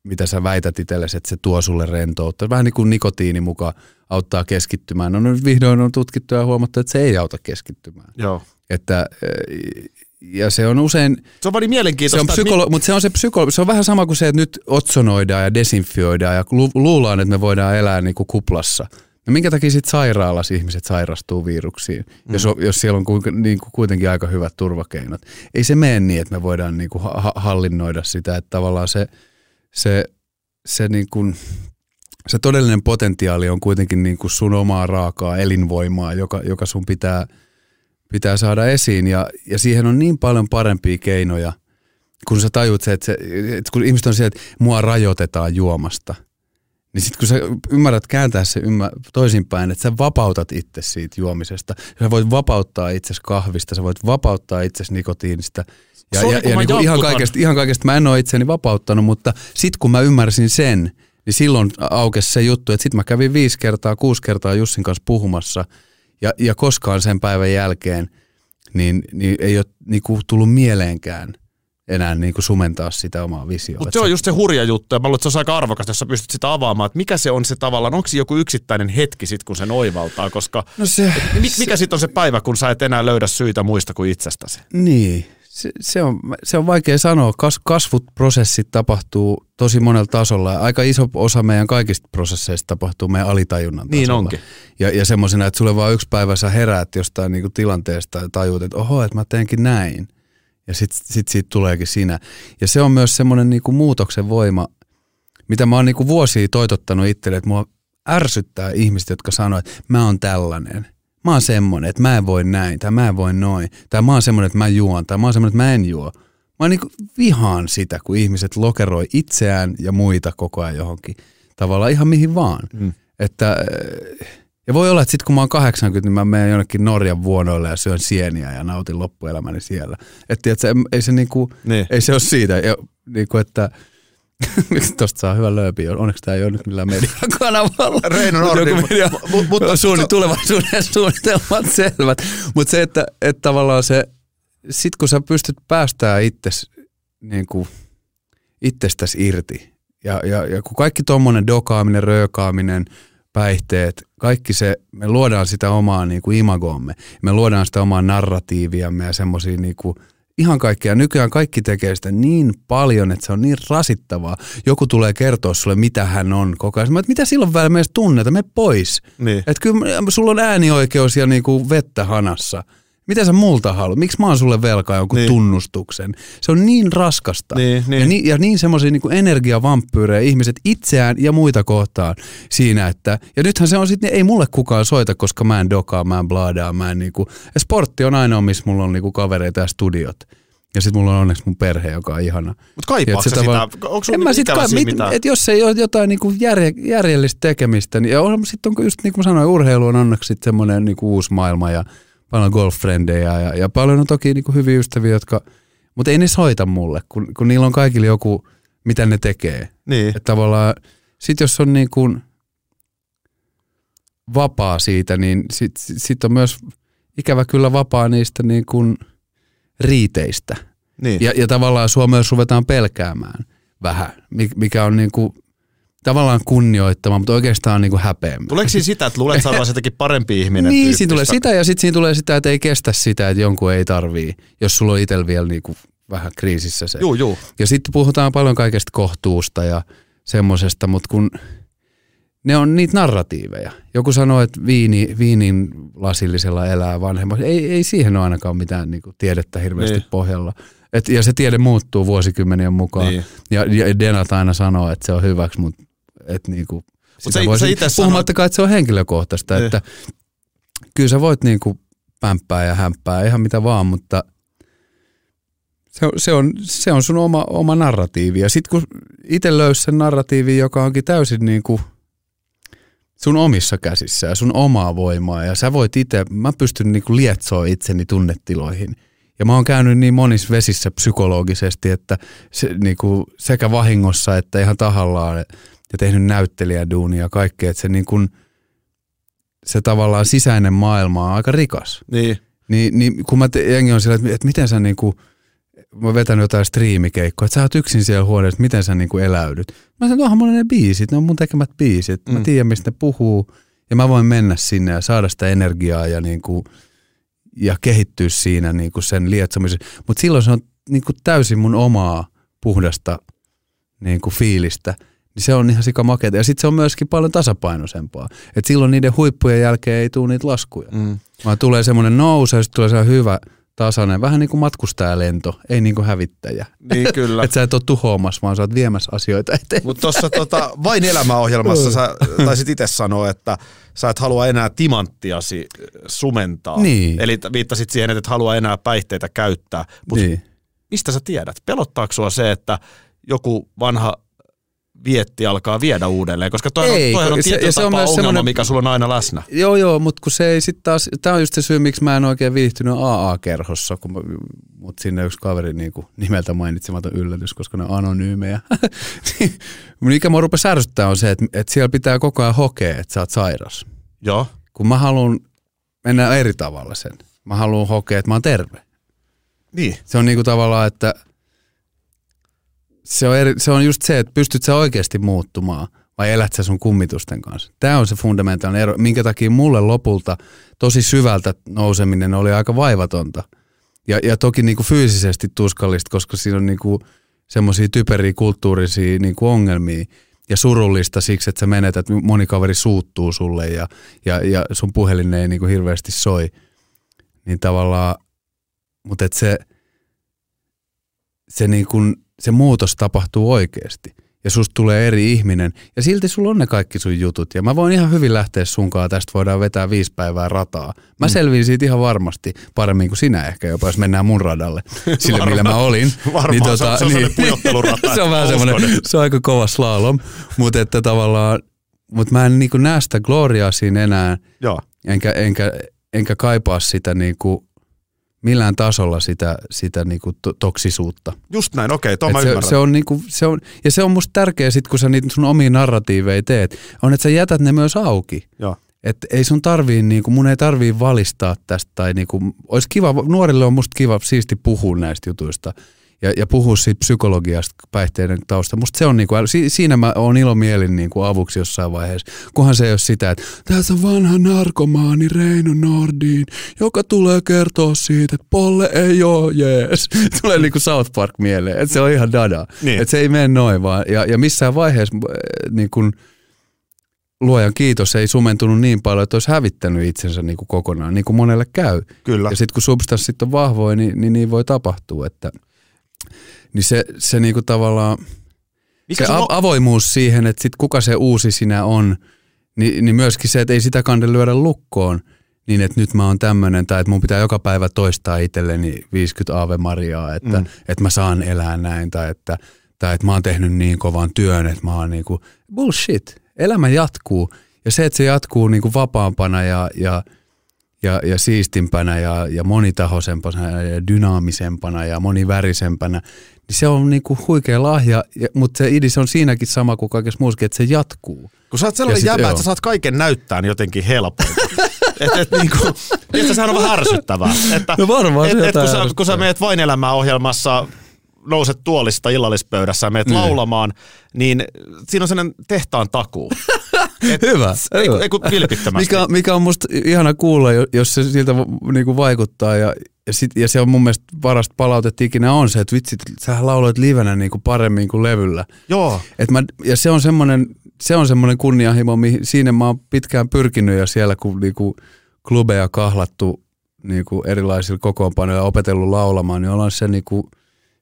Speaker 2: mitä sä väität itsellesi, että se tuo sulle rentoutta. Vähän niin kuin nikotiini mukaan auttaa keskittymään. No nyt vihdoin on tutkittu ja huomattu, että se ei auta keskittymään.
Speaker 1: Joo.
Speaker 2: Että, ja se on usein...
Speaker 1: Se on vaan niin
Speaker 2: Se
Speaker 1: mielenkiintoista.
Speaker 2: on psykolo- mutta se on se psykolo- se on vähän sama kuin se, että nyt otsonoidaan ja desinfioidaan ja lu- luullaan, että me voidaan elää niin kuin kuplassa. No minkä takia sitten sairaalassa ihmiset sairastuu viruksiin, mm. jos, on, jos siellä on ku, niin kuin kuitenkin aika hyvät turvakeinot. Ei se mene niin, että me voidaan niin kuin ha- hallinnoida sitä, että tavallaan se, se, se, niin kuin, se todellinen potentiaali on kuitenkin niin kuin sun omaa raakaa elinvoimaa, joka, joka sun pitää, pitää saada esiin. Ja, ja siihen on niin paljon parempia keinoja, kun sä tajut se, että, se, että kun ihmiset on siellä, että mua rajoitetaan juomasta, niin sitten kun sä ymmärrät kääntää se ymmär, toisinpäin, että sä vapautat itse siitä juomisesta, sä voit vapauttaa itsesi kahvista, sä voit vapauttaa itsesi nikotiinista, ja, ja, ja niin ihan, kaikesta, ihan kaikesta mä en ole itseni vapauttanut, mutta sitten kun mä ymmärsin sen, niin silloin aukesi se juttu, että sitten mä kävin viisi kertaa, kuusi kertaa Jussin kanssa puhumassa, ja, ja koskaan sen päivän jälkeen niin, niin ei ole niin kuin tullut mieleenkään enää niin kuin sumentaa sitä omaa visioa.
Speaker 1: Mutta se on just se hurja juttu, ja mä luulen, että se on aika arvokasta, jos sä pystyt sitä avaamaan, että mikä se on se tavallaan, onko se joku yksittäinen hetki sit, kun sen oivaltaa, koska
Speaker 2: No se,
Speaker 1: mi- mikä sitten on se päivä, kun sä et enää löydä syitä muista kuin itsestäsi?
Speaker 2: Niin, se, se, on, se on vaikea sanoa. Kas, kasvuprosessit tapahtuu tosi monella tasolla. ja Aika iso osa meidän kaikista prosesseista tapahtuu meidän alitajunnan
Speaker 1: Niin
Speaker 2: tasolla.
Speaker 1: onkin.
Speaker 2: Ja, ja semmoisena, että sulle vaan yksi päivä sä heräät jostain niinku tilanteesta ja tajuut, että oho, että mä teenkin näin. Ja sit, sit siitä tuleekin sinä. Ja se on myös semmoinen niinku muutoksen voima, mitä mä oon niinku vuosia toitottanut itselle, että mua ärsyttää ihmiset, jotka sanoo, että mä oon tällainen. Mä oon semmonen, että mä en voi näin, tai mä en voi noin, tai mä oon semmonen, että mä juon, tai mä oon semmonen, että mä en juo. Mä oon niinku vihaan sitä, kun ihmiset lokeroi itseään ja muita koko ajan johonkin. Tavallaan ihan mihin vaan.
Speaker 1: Mm.
Speaker 2: Että, äh, ja voi olla, että sitten kun mä oon 80, niin mä menen jonnekin Norjan vuonoille ja syön sieniä ja nautin loppuelämäni siellä. Että et se, ei se niinku,
Speaker 1: Niin.
Speaker 2: ei se ole siitä. Ja, niinku, että Tuosta saa hyvä lööpi. Onneksi tämä ei ole nyt millään mediakanavalla.
Speaker 1: Reino
Speaker 2: Mut
Speaker 1: Nordi,
Speaker 2: joku
Speaker 1: mut-
Speaker 2: media-
Speaker 1: mut- mutta-
Speaker 2: suunni, tulevaisuuden suunnitelmat selvät. Mutta se, että, että tavallaan se, sit kun sä pystyt päästään itses, niin kuin, itsestäsi irti, ja, ja, ja kun kaikki tuommoinen dokaaminen, röökaaminen, päihteet, kaikki se, me luodaan sitä omaa niin kuin imagoamme, me luodaan sitä omaa narratiiviamme ja semmoisia niin kuin, ihan kaikkea. Nykyään kaikki tekee sitä niin paljon, että se on niin rasittavaa. Joku tulee kertoa sulle, mitä hän on koko ajan. Mä, että mitä silloin välillä meistä tunneta, me pois.
Speaker 1: Niin.
Speaker 2: Että kyllä sulla on äänioikeus ja niinku vettä hanassa. Mitä sä multa haluat? Miksi mä oon sulle velkaa jonkun
Speaker 1: Niin.
Speaker 2: tunnustuksen? Se on niin raskasta.
Speaker 1: Niin, niin.
Speaker 2: Ja, niin, ja niin semmoisia niin energiavampyyrejä ihmiset itseään ja muita kohtaan siinä, että ja nythän se on sitten, ei mulle kukaan soita, koska mä en dokaa, mä en blaadaa, mä en niinku, ja sportti on ainoa, missä mulla on niinku kavereita ja studiot. Ja sitten mulla on onneksi mun perhe, joka on ihana.
Speaker 1: Mutta kaipaatko sitä?
Speaker 2: tavallaan-
Speaker 1: Onko
Speaker 2: En
Speaker 1: niinku
Speaker 2: mä sit
Speaker 1: ikävä
Speaker 2: kai, mit, et jos ei ole jotain niinku järje, järjellistä tekemistä, niin sitten on just niin kuin sanoin, urheilu on onneksi sit semmoinen niinku uusi maailma ja paljon golffrendejä ja, ja paljon on toki niinku hyviä ystäviä, jotka, mutta ei ne soita mulle, kun, kun niillä on kaikille joku, mitä ne tekee.
Speaker 1: Niin.
Speaker 2: Että tavallaan, sit jos on niin kuin vapaa siitä, niin sit, sit on myös ikävä kyllä vapaa niistä niin kuin riiteistä.
Speaker 1: niin.
Speaker 2: Ja, ja tavallaan sua myös ruvetaan pelkäämään vähän, mi- mikä on niin kuin, tavallaan kunnioittama, mutta oikeastaan niin kuin.
Speaker 1: Tuleeko siinä sitä, että luulet, että jotenkin parempi ihminen?
Speaker 2: Niin,
Speaker 1: tyyppistä?
Speaker 2: siinä tulee sitä ja sitten siinä tulee sitä, että ei kestä sitä, että jonkun ei tarvii, jos sulla on itsellä vielä niin kuin vähän kriisissä se.
Speaker 1: Juu, juu.
Speaker 2: Ja sitten puhutaan paljon kaikesta kohtuusta ja semmosesta, mutta kun ne on niitä narratiiveja. Joku sanoo, että viini, viinin lasillisella elää vanhemmat. Ei, ei siihen ole ainakaan mitään niin kuin, tiedettä hirveästi
Speaker 1: niin.
Speaker 2: pohjalla. Et, ja se tiede muuttuu vuosikymmenien mukaan.
Speaker 1: Niin.
Speaker 2: Ja, ja Denat aina sanoo, että se on hyväksi, mutta et, niin kuin,
Speaker 1: Mut
Speaker 2: sitä
Speaker 1: sä-
Speaker 2: puhumattakaan, että se on henkilökohtaista.
Speaker 1: Niin.
Speaker 2: Että kyllä sä voit niin kuin, pämppää ja hämppää ihan mitä vaan, mutta se on, se on, se on sun oma, oma narratiivi. Ja sitten kun itse löysi sen narratiivin, joka onkin täysin niin kuin sun omissa käsissä ja sun omaa voimaa. Ja sä voit itse, mä pystyn niin kuin lietsoa itseni tunnetiloihin. Ja mä oon käynyt niin monissa vesissä psykologisesti, että se, niin kuin sekä vahingossa että ihan tahallaan ja tehnyt näyttelijäduunia ja kaikkea, että se, niin kuin, se tavallaan sisäinen maailma on aika rikas.
Speaker 1: Niin.
Speaker 2: Niin, niin kun mä te, jengi on siellä, että, että miten sä niinku, mä oon vetänyt jotain striimikeikkoa, että sä oot yksin siellä huoneessa, että miten sä niinku eläydyt. Mä sanoin, että onhan mulla ne biisit, ne on mun tekemät biisit. Mm. Mä tiedän, mistä ne puhuu ja mä voin mennä sinne ja saada sitä energiaa ja, niinku, ja kehittyä siinä niinku sen lietsomisen. Mutta silloin se on niinku täysin mun omaa puhdasta niinku fiilistä niin se on ihan sika makeata. Ja sitten se on myöskin paljon tasapainoisempaa. Et silloin niiden huippujen jälkeen ei tule niitä laskuja. Mm. Vaan tulee semmoinen nousu ja sitten tulee se hyvä tasainen, vähän niin kuin matkustajalento, ei niin kuin hävittäjä.
Speaker 1: Niin kyllä.
Speaker 2: että sä et ole tuhoamassa, vaan sä oot viemässä asioita eteenpäin.
Speaker 1: Mutta tuossa tota, Vain elämäohjelmassa sä taisit itse sanoa, että sä et halua enää timanttiasi sumentaa.
Speaker 2: Niin.
Speaker 1: Eli viittasit siihen, että et halua enää päihteitä käyttää. Mutta
Speaker 2: Niin.
Speaker 1: mistä sä tiedät? Pelottaako sua se, että joku vanha vietti alkaa viedä uudelleen? Koska toi
Speaker 2: Ei,
Speaker 1: on, toi on
Speaker 2: se-
Speaker 1: tietyllä
Speaker 2: se on
Speaker 1: tapaa
Speaker 2: myös
Speaker 1: ongelma, mikä sulla on aina läsnä.
Speaker 2: Joo, joo, mutta kun se ei sitten taas, tämä on just se syy, miksi mä en oikein viihtynyt AA-kerhossa, kun mä, mut sinne yksi kaveri niin kuin nimeltä mainitsematon yllätys, koska ne on anonyymejä. Mikä mua rupesi ärsyttää on se, että, että siellä pitää koko ajan hokea, että sä oot sairas.
Speaker 1: Joo.
Speaker 2: Kun mä haluan mennä eri tavalla sen. Mä haluan hokea, että mä oon terve.
Speaker 1: Niin.
Speaker 2: Se on niinku tavallaan, että se on, eri, se on just se, että pystyt sä oikeasti muuttumaan vai elät sä sun kummitusten kanssa. Tämä on se fundamentaalinen ero, minkä takia mulle lopulta tosi syvältä nouseminen oli aika vaivatonta. Ja, ja toki niinku fyysisesti tuskallista, koska siinä on niinku semmoisia typeriä kulttuurisia niinku ongelmia ja surullista siksi, että sä menetät, moni kaveri suuttuu sulle ja, ja, ja sun puhelin ei niinku hirveästi soi. Niin tavallaan, mutta et se, se, niin kun, se muutos tapahtuu oikeasti. Ja susta tulee eri ihminen. Ja silti sulla on ne kaikki sun jutut. Ja mä voin ihan hyvin lähteä sunkaan. Tästä voidaan vetää viisi päivää rataa. Mä selviin siitä ihan varmasti paremmin kuin sinä ehkä jopa, jos mennään mun radalle. Sille, millä mä olin. Niin
Speaker 1: Varmaan, se on- se on sellainen pujottelurata,
Speaker 2: se on vähän semmoinen, se on aika kova slalom. Mutta että tavallaan, mutta mä en niinku näe sitä gloriaa siinä enää.
Speaker 1: Joo.
Speaker 2: Enkä, enkä, enkä kaipaa sitä niinku millään tasolla sitä, sitä niinku to- toksisuutta.
Speaker 1: Just näin, okei,
Speaker 2: Et
Speaker 1: mä
Speaker 2: se,
Speaker 1: ymmärrän.
Speaker 2: se on niinku, se on, ja se on musta tärkeä sit, kun sä niitä sun omia narratiiveja teet, on, että sä jätät ne myös auki.
Speaker 1: Joo.
Speaker 2: Et ei sun tarvii, niinku, mun ei tarvii valistaa tästä, tai niinku, olisi kiva, nuorille on musta kiva siisti puhua näistä jutuista, ja, ja puhua siitä psykologiasta päihteiden tausta. Musta se on niinku, si, siinä mä oon ilomielin niinku avuksi jossain vaiheessa, kunhan se ei ole sitä, että tässä on vanha narkomaani Reino Nordin, joka tulee kertoa siitä, että Polle ei oo jees. Tulee niinku South Park mieleen, että se on ihan dada.
Speaker 1: Niin.
Speaker 2: Että se ei mene noin vaan. Ja, ja missään vaiheessa äh, niin kun, luojan kiitos ei sumentunut niin paljon, että olisi hävittänyt itsensä niin kuin kokonaan, niin kuin monelle käy.
Speaker 1: Kyllä.
Speaker 2: Ja sitten kun substanssit on vahvoja, niin, niin niin voi tapahtua. Että, niin se, se niin kuin tavallaan,
Speaker 1: Mikä
Speaker 2: se
Speaker 1: sun
Speaker 2: a-
Speaker 1: o-
Speaker 2: avoimuus siihen, että sit kuka se uusi sinä on, niin, niin myöskin se, että ei sitä kande lyödä lukkoon, niin että nyt mä oon tämmöinen, tai että mun pitää joka päivä toistaa itselleni 50 Ave Mariaa, että, mm. että mä saan elää näin, tai että, tai että mä oon tehnyt niin kovan työn, että mä oon niinku, bullshit, elämä jatkuu, ja se, että se jatkuu niinku vapaampana ja, ja, ja, ja siistimpänä ja, ja monitahoisempana ja dynaamisempana ja monivärisempänä, niin se on niinku huikea lahja, ja, mutta se idis on siinäkin sama kuin kaikessa muussakin, että se jatkuu.
Speaker 1: Kun sä oot sellainen
Speaker 2: Ja
Speaker 1: jäbä,
Speaker 2: joo.
Speaker 1: että sä saat kaiken näyttää jotenkin helposti. et, et, niinku, tiedätkö, sehän on vähän ärsyttävää. Että,
Speaker 2: No varmaan
Speaker 1: et, et, kun, sä, kun sä meet vain elämää ohjelmassa, nouset tuolista illallispöydässä ja meet
Speaker 2: Niin.
Speaker 1: laulamaan, niin siinä on sellainen tehtaan takuu. Et,
Speaker 2: Hyvä.
Speaker 1: Ei,
Speaker 2: hyvä.
Speaker 1: ei kun vilpittömästi.
Speaker 2: Mikä, mikä on musta ihana kuulla, jo- jos se siltä niinku vaikuttaa ja, ja, sit, ja se on mun mielestä parasta palautetta ikinä on se, että vitsit, sä lauloit livenä niinku paremmin kuin levyllä.
Speaker 1: Joo,
Speaker 2: Et mä, ja se on semmoinen se on semmoinen kunnianhimo, mihin siinä mä oon pitkään pyrkinyt ja siellä kun niinku klubeja kahlattu niinku erilaisilla kokoonpanoilla ja opetellut laulamaan, niin ollaan se niinku,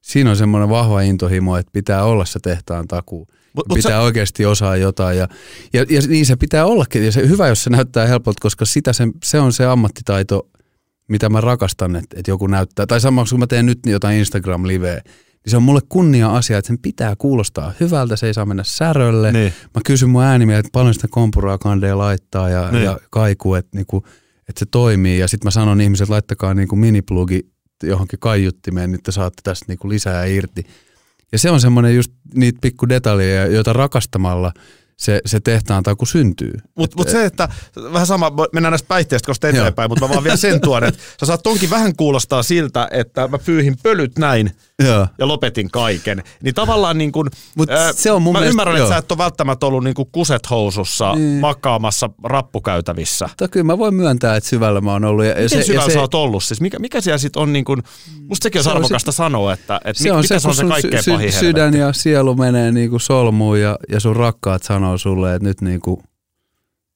Speaker 2: siinä on semmoinen vahva intohimo, että pitää olla se tehtaan takuu.
Speaker 1: Mut-
Speaker 2: pitää
Speaker 1: sä-
Speaker 2: oikeasti osaa jotain ja, ja, ja niin se pitää ollakin. Ja se hyvä, jos se näyttää helpolta, koska sitä se, se on se ammattitaito, mitä mä rakastan, että, että joku näyttää. Tai samaksi kun mä teen nyt jotain Instagram-liveä, niin se on mulle kunnia asia, että sen pitää kuulostaa hyvältä, se ei saa mennä särölle.
Speaker 1: Niin.
Speaker 2: Mä kysyn mun äänimiä, että paljon sitä kompuraa kandeja laittaa ja,
Speaker 1: Niin.
Speaker 2: ja kaiku, että, niinku, että se toimii. Ja sitten mä sanon ihmiset, että laittakaa niinku miniplugi johonkin kaiuttimeen, niin te saatte tästä niin kuin lisää irti. Ja se on semmoinen just niitä pikku detaljeja, joita rakastamalla se, se tehtaan taku syntyy.
Speaker 1: Mutta mut se, että vähän sama, mennään näistä päihteistä koska eteenpäin, mutta mä vaan vielä sen tuon, että sä saat tonkin vähän kuulostaa siltä, että mä pyyhin pölyt näin
Speaker 2: Joo.
Speaker 1: ja lopetin kaiken. Niin tavallaan niin kuin,
Speaker 2: Mut se on mun
Speaker 1: mä
Speaker 2: mielestä-
Speaker 1: ymmärrän, että sä et ole välttämättä ollut niin kuin kuset housussa
Speaker 2: Niin.
Speaker 1: makaamassa rappukäytävissä.
Speaker 2: Mutta kyllä mä voin myöntää, että syvällä mä oon ollut. Ja,
Speaker 1: Miten
Speaker 2: se,
Speaker 1: syvällä
Speaker 2: ja se,
Speaker 1: sä oot ollut? Siis mikä, mikä siellä sitten on niin kuin, musta sekin
Speaker 2: Se on
Speaker 1: arvokasta sanoa, että, että
Speaker 2: se on
Speaker 1: mikä
Speaker 2: se,
Speaker 1: se on se kaikkein
Speaker 2: sy-
Speaker 1: pahin
Speaker 2: sy- sydän
Speaker 1: helvetti.
Speaker 2: ja sielu menee niinku solmuun ja, ja sun rakkaat sanoo sulle, että nyt niinku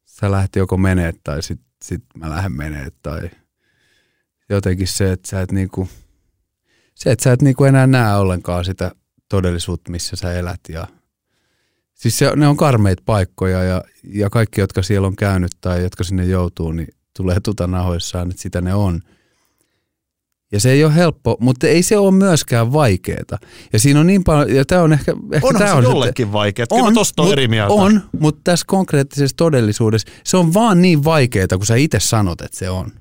Speaker 2: sä lähdet joko menee tai sit, sit mä lähden menee tai jotenkin se, että sä et niinku, se, että sä et niinku enää näe ollenkaan sitä todellisuutta, missä sä elät ja siis se, ne on karmeita paikkoja ja, ja kaikki, jotka siellä on käynyt tai jotka sinne joutuu, niin tulee tutanahoissaan, että sitä ne on. Ja se ei ole helppo, mutta ei se ole myöskään vaikeeta. Ja siinä on niin paljon, ja tämä on ehkä, ehkä
Speaker 1: Onhan
Speaker 2: tää
Speaker 1: se
Speaker 2: on
Speaker 1: jollekin vaikea. Kyllä mä tosta on
Speaker 2: mut-
Speaker 1: eri mieltä.
Speaker 2: On, mutta tässä konkreettisessa todellisuudessa se on vaan niin vaikeeta, kun sä itse sanot, että se on.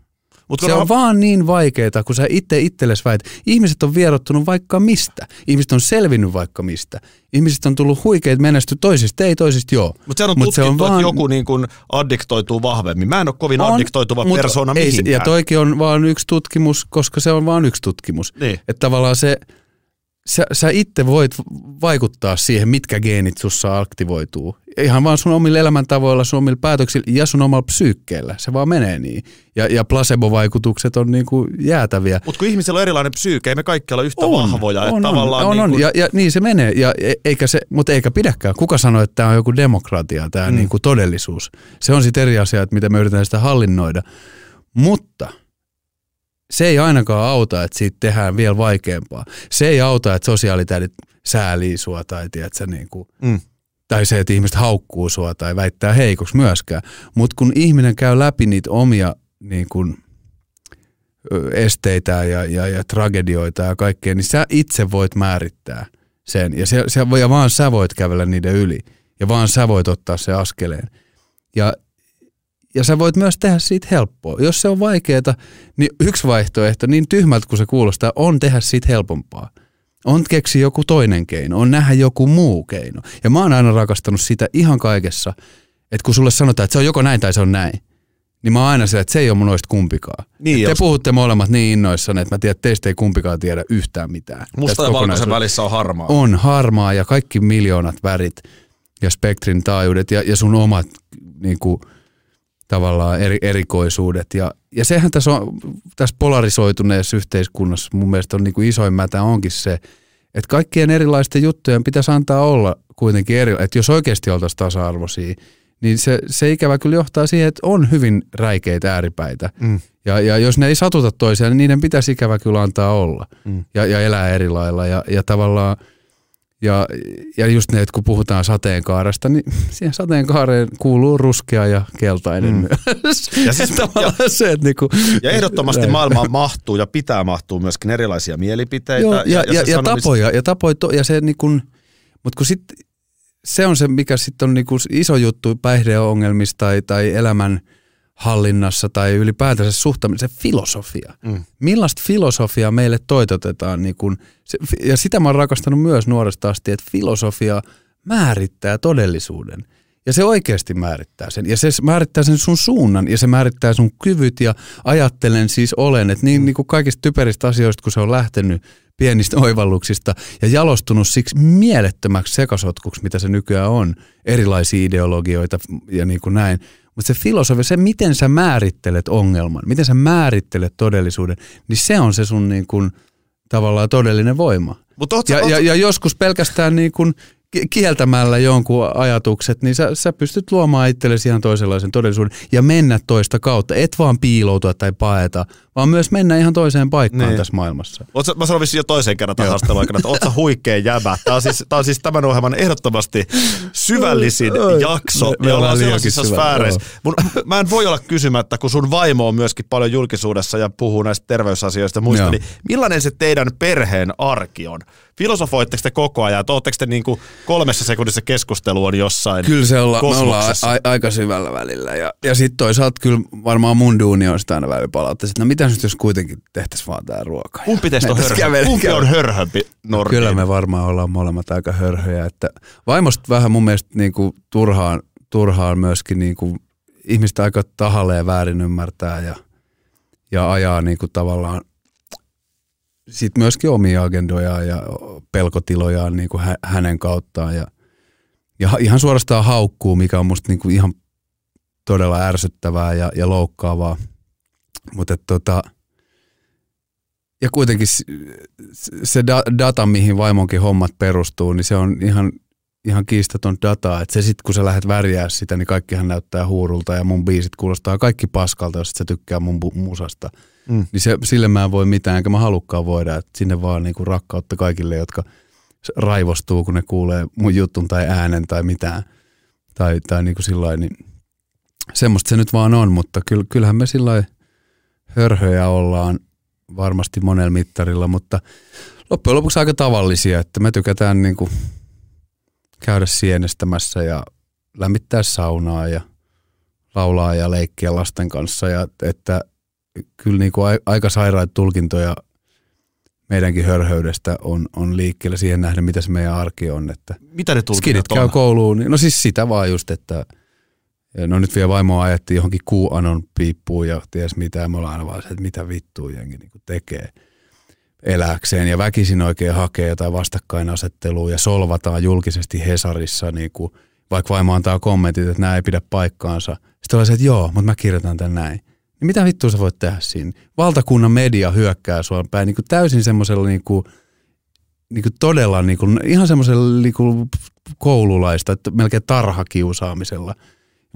Speaker 1: Mut
Speaker 2: Se on vaan niin vaikeeta, kun sä itse itsellesi väit. Ihmiset on vierottunut vaikka mistä. Ihmiset on selvinnyt vaikka mistä. Ihmiset on tullut huikeita menesty toisista, ei toisista joo.
Speaker 1: Mutta on
Speaker 2: Mut
Speaker 1: tutkittu, se on että joku niin kuin addiktoituu vahvemmin. Mä en ole kovin
Speaker 2: On,
Speaker 1: addiktoituva
Speaker 2: mut
Speaker 1: persona
Speaker 2: ei
Speaker 1: mihinkään.
Speaker 2: Ja toikin on vaan yksi tutkimus, koska se on vaan yksi tutkimus.
Speaker 1: Niin.
Speaker 2: Että tavallaan se, sä, sä itse voit vaikuttaa siihen, mitkä geenit sussa aktivoituu. Ihan vaan sun omilla elämäntavoilla, sun omilla päätöksillä ja sun omalla psyykkeellä. Se vaan menee niin. Ja, ja placebo-vaikutukset on niinku jäätäviä.
Speaker 1: Mutta kun ihmisillä on erilainen psyyke, ei me kaikki olla yhtä vahvoja. että
Speaker 2: on,
Speaker 1: tavallaan
Speaker 2: on,
Speaker 1: niin
Speaker 2: on. Ja, ja niin se menee, ja, e- eikä se, mutta eikä pidäkään. Kuka sanoi, että tämä on joku demokratia, tämä mm. niin kuin todellisuus. Se on sitten eri asia, että miten me yritetään sitä hallinnoida. Mutta se ei ainakaan auta, että siitä tehdään vielä vaikeampaa. Se ei auta, että sosiaalitädit säälii sua tai, tiedätkö, niin kuin,
Speaker 1: Mm.
Speaker 2: tai se, että ihmiset haukkuu sua tai väittää heikoksi myöskään. Mutta kun ihminen käy läpi niitä omia niin kuin, esteitä ja, ja, ja tragedioita ja kaikkea, niin sä itse voit määrittää sen. Ja, se, se, ja vaan sä voit kävellä niiden yli. Ja vaan sä voit ottaa se askeleen. Ja, ja sä voit myös tehdä siitä helppoa. Jos se on vaikeaa, niin yksi vaihtoehto, niin tyhmältä kuin se kuulostaa, on tehdä siitä helpompaa. On keksi joku toinen keino, on nähdä joku muu keino. Ja mä oon aina rakastanut sitä ihan kaikessa, että kun sulle sanotaan, että se on joko näin tai se on näin, niin mä oon aina sillä, että se ei ole mun noista kumpikaan.
Speaker 1: Niin,
Speaker 2: te puhutte molemmat niin innoissanne, että mä tiedän, että teistä ei kumpikaan tiedä yhtään mitään.
Speaker 1: musta ja valkoisen välissä on harmaa.
Speaker 2: On harmaa ja kaikki miljoonat värit ja spektrin taajuudet ja, ja sun omat niin kuin, tavallaan eri, erikoisuudet. Ja, ja sehän tässä, on, tässä polarisoituneessa yhteiskunnassa mun mielestä on niin kuin isoin mätä onkin se, että kaikkien erilaisten juttujen pitäisi antaa olla kuitenkin eri, että jos oikeasti oltaisiin tasa-arvoisia, niin se, se ikävä kyllä johtaa siihen, että on hyvin räikeitä ääripäitä.
Speaker 1: Mm.
Speaker 2: Ja, ja jos ne ei satuta toisiaan, niin niiden pitäisi ikävä kyllä antaa olla
Speaker 1: Mm.
Speaker 2: ja, ja elää eri lailla. Ja, ja tavallaan, ja, ja just ne, että kun puhutaan sateenkaaresta, niin siihen sateenkaareen kuuluu ruskea ja keltainen
Speaker 1: Mm.
Speaker 2: myös.
Speaker 1: Ja siis-
Speaker 2: tavallaan se, että niinku,
Speaker 1: Ja ehdottomasti
Speaker 2: näin.
Speaker 1: maailmaan mahtuu ja pitää mahtua myöskin erilaisia mielipiteitä.
Speaker 2: Joo, ja, ja, ja, ja
Speaker 1: sanomis-
Speaker 2: tapoja, ja tapoja, to, ja se niin kun, mutta kun sit, se on se, mikä sitten on niin iso juttu päihdeongelmissa tai, tai elämän hallinnassa tai ylipäätänsä suhtaminen, se filosofia.
Speaker 1: Mm.
Speaker 2: Millaista filosofiaa meille toitotetaan, niin kun, ja sitä mä oon rakastanut myös nuoresta asti, että filosofia määrittää todellisuuden. Ja se oikeasti määrittää sen. Ja se määrittää sen sun suunnan ja se määrittää sun kyvyt ja ajattelen siis olen. Että niin, niin kuin kaikista typeristä asioista, kun se on lähtenyt pienistä oivalluksista ja jalostunut siksi mielettömäksi sekasotkuksi, mitä se nykyään on. Erilaisia ideologioita ja niin kuin näin. Mutta se filosofia, se miten sä määrittelet ongelman, miten sä määrittelet todellisuuden, niin se on se sun niin kuin, tavallaan todellinen voima.
Speaker 1: Mut oot
Speaker 2: Ja,
Speaker 1: oot
Speaker 2: ja, ja joskus pelkästään niin kuin ki- kieltämällä jonkun ajatukset, niin sä, sä pystyt luomaan itsellesi ihan toisenlaisen todellisuuden ja mennä toista kautta. Et vaan piiloutua tai paeta, vaan myös mennä ihan toiseen paikkaan
Speaker 1: Niin.
Speaker 2: tässä maailmassa.
Speaker 1: Oot sä- mä sanoin jo toiseen kerran tämän haastattelun aikana, että oot sä huikea jäbä. Tämä on siis, tää on siis tämän ohjelman ehdottomasti syvällisin jakso.
Speaker 2: Me- me ollaan liiankin
Speaker 1: sellaisissa sfääreissä. Mun, mä en voi olla kysymättä, kun sun vaimo on myöskin paljon julkisuudessa ja puhuu näistä terveysasioista ja muista,
Speaker 2: Joo.
Speaker 1: niin millainen se teidän perheen arki on? Filosofoitteko te koko ajan, että ootteko te niin kuin kolmessa sekunnissa keskustelu on jossain
Speaker 2: Kyllä se olla, me ollaan a, a, aika syvällä välillä. Ja, ja sitten toisaalta kyllä varmaan mun duuni on sitä aina välillä palauttaa, että no mitä nyt jos kuitenkin tehtäisiin vaan tää ruoka.
Speaker 1: Kumpi teistä on hörhö?
Speaker 2: kävele-
Speaker 1: Kumpi on hörhömpi Nordiin?
Speaker 2: Kyllä me varmaan ollaan molemmat aika hörhöjä. Että vaimosta vähän mun mielestä niinku turhaan, turhaan myöskin niinku ihmistä aika tahalleen väärin ymmärtää ja, ja ajaa niinku tavallaan sit myöskin omia agendojaan ja pelkotilojaan niinku hä, hänen kauttaan. Ja, ja ihan suorastaan haukkuu, mikä on musta niinku ihan todella ärsyttävää ja, ja loukkaavaa. Mutta tota, ja kuitenkin se da- data, mihin vaimonkin hommat perustuu, niin se on ihan, ihan kiistaton data. Että se sitten, kun sä lähdet värjää sitä, niin kaikkihan näyttää huurulta ja mun biisit kuulostaa kaikki paskalta, jos et sä tykkää mun musasta.
Speaker 1: Mm.
Speaker 2: Niin se, sille mä en voi mitään, enkä mä halukkaan voida. Että sinne vaan niinku rakkautta kaikille, jotka raivostuu, kun ne kuulee mun jutun tai äänen tai mitään. Tai, tai niinku sillä niin semmoista se nyt vaan on, mutta kyll, kyllähän me sillä hörhöjä ollaan varmasti monella mittarilla, mutta loppujen lopuksi aika tavallisia, että me tykätään niin kuin käydä sienestämässä ja lämmittää saunaa ja laulaa ja leikkiä lasten kanssa ja että kyllä niin kuin ai- aika sairaita tulkintoja meidänkin hörhöydestä on, on liikkeellä siihen nähden, mitä se meidän arki on. Että
Speaker 1: Mitä ne
Speaker 2: skidit
Speaker 1: tulkinnat
Speaker 2: käy
Speaker 1: on?
Speaker 2: kouluun, niin- no siis sitä vaan just, että no nyt vielä vaimoa ajettiin johonkin kuuanon piippuun ja ties mitä, me ollaan aina vaan se, että mitä vittua jengi niin tekee eläkseen ja väkisin oikein hakee jotain vastakkainasettelua ja solvataan julkisesti Hesarissa, niin kuin, vaikka vaimo antaa kommentit, että nämä ei pidä paikkaansa. Sitten on se, että joo, mutta mä kirjoitan tän näin. Niin mitä vittua sä voit tehdä siinä? Valtakunnan media hyökkää sua päin niin kuin täysin semmoisella niin kuin, niin kuin todella niin kuin, ihan semmoisella niin kuin koululaista, että melkein tarhakiusaamisella,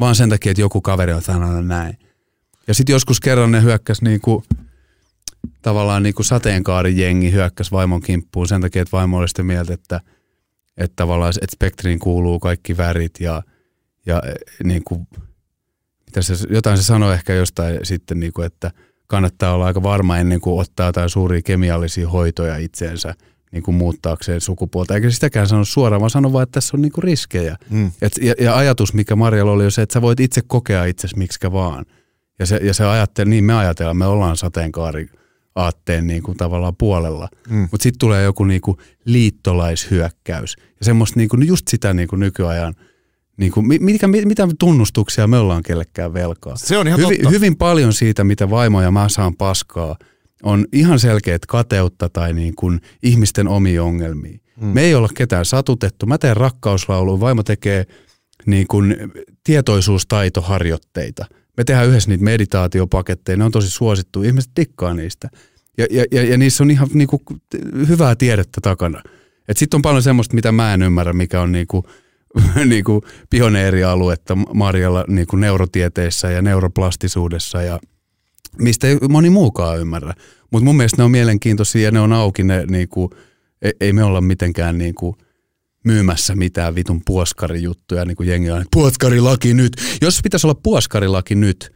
Speaker 2: vaan sen takia, että joku kaveri on sanonut näin. Ja sitten joskus kerran ne hyökkäs niin kuin, tavallaan niin kuin sateenkaarijengi hyökkäs vaimon kimppuun sen takia, että vaimo oli sitä mieltä, että, että tavallaan että spektriin kuuluu kaikki värit ja, ja eh, niin kuin, se, jotain se sanoi ehkä jostain sitten, niin kuin, että kannattaa olla aika varma ennen kuin ottaa jotain suuria kemiallisia hoitoja itseensä niin kuin muuttaakseen sukupuolta. Eikä sitäkään sano suoraan, vaan sano vaan, että tässä on niin kuin riskejä.
Speaker 1: Mm.
Speaker 2: Et, ja, ja ajatus, mikä Marjalla oli, on se, että sä voit itse kokea itsesi miksikä vaan. Ja se, ja se ajattelee, niin me ajatellaan, me ollaan sateenkaari aatteen niin kuin tavallaan puolella.
Speaker 1: Mm.
Speaker 2: Mutta sitten tulee joku niin kuin liittolaishyökkäys. Ja semmoista niin kuin, just sitä niin kuin nykyajan, niin kuin, mitkä, mitä tunnustuksia me ollaan kellekään velkaa.
Speaker 1: Se on ihan
Speaker 2: Hyvin,
Speaker 1: totta.
Speaker 2: hyvin paljon siitä, mitä vaimo ja mä saan paskaa, on ihan selkeät kateutta tai niin kuin ihmisten omia ongelmia. Mm. Me ei olla ketään satutettu. Mä teen rakkauslaulua, vaimo tekee niin kuin tietoisuustaitoharjoitteita. Me tehdään yhdessä niitä meditaatiopaketteja, ne on tosi suosittu, ihmiset tikkaa niistä. Ja, ja, ja, ja niissä on ihan niin kuin hyvää tiedettä takana. Sitten on paljon semmoista, mitä mä en ymmärrä, mikä on niin kuin, niin kuin pioneerialuetta Marjalla niin kuin neurotieteissä ja neuroplastisuudessa ja mistä ei moni muukaan ymmärrä. Mutta mun mielestä ne on mielenkiintoisia ja ne on auki, ne, niin kuin, ei, me olla mitenkään niin kuin, myymässä mitään vitun puoskarijuttuja, niin kuin jengi on, että puoskarilaki nyt. Jos pitäisi olla puoskarilaki nyt,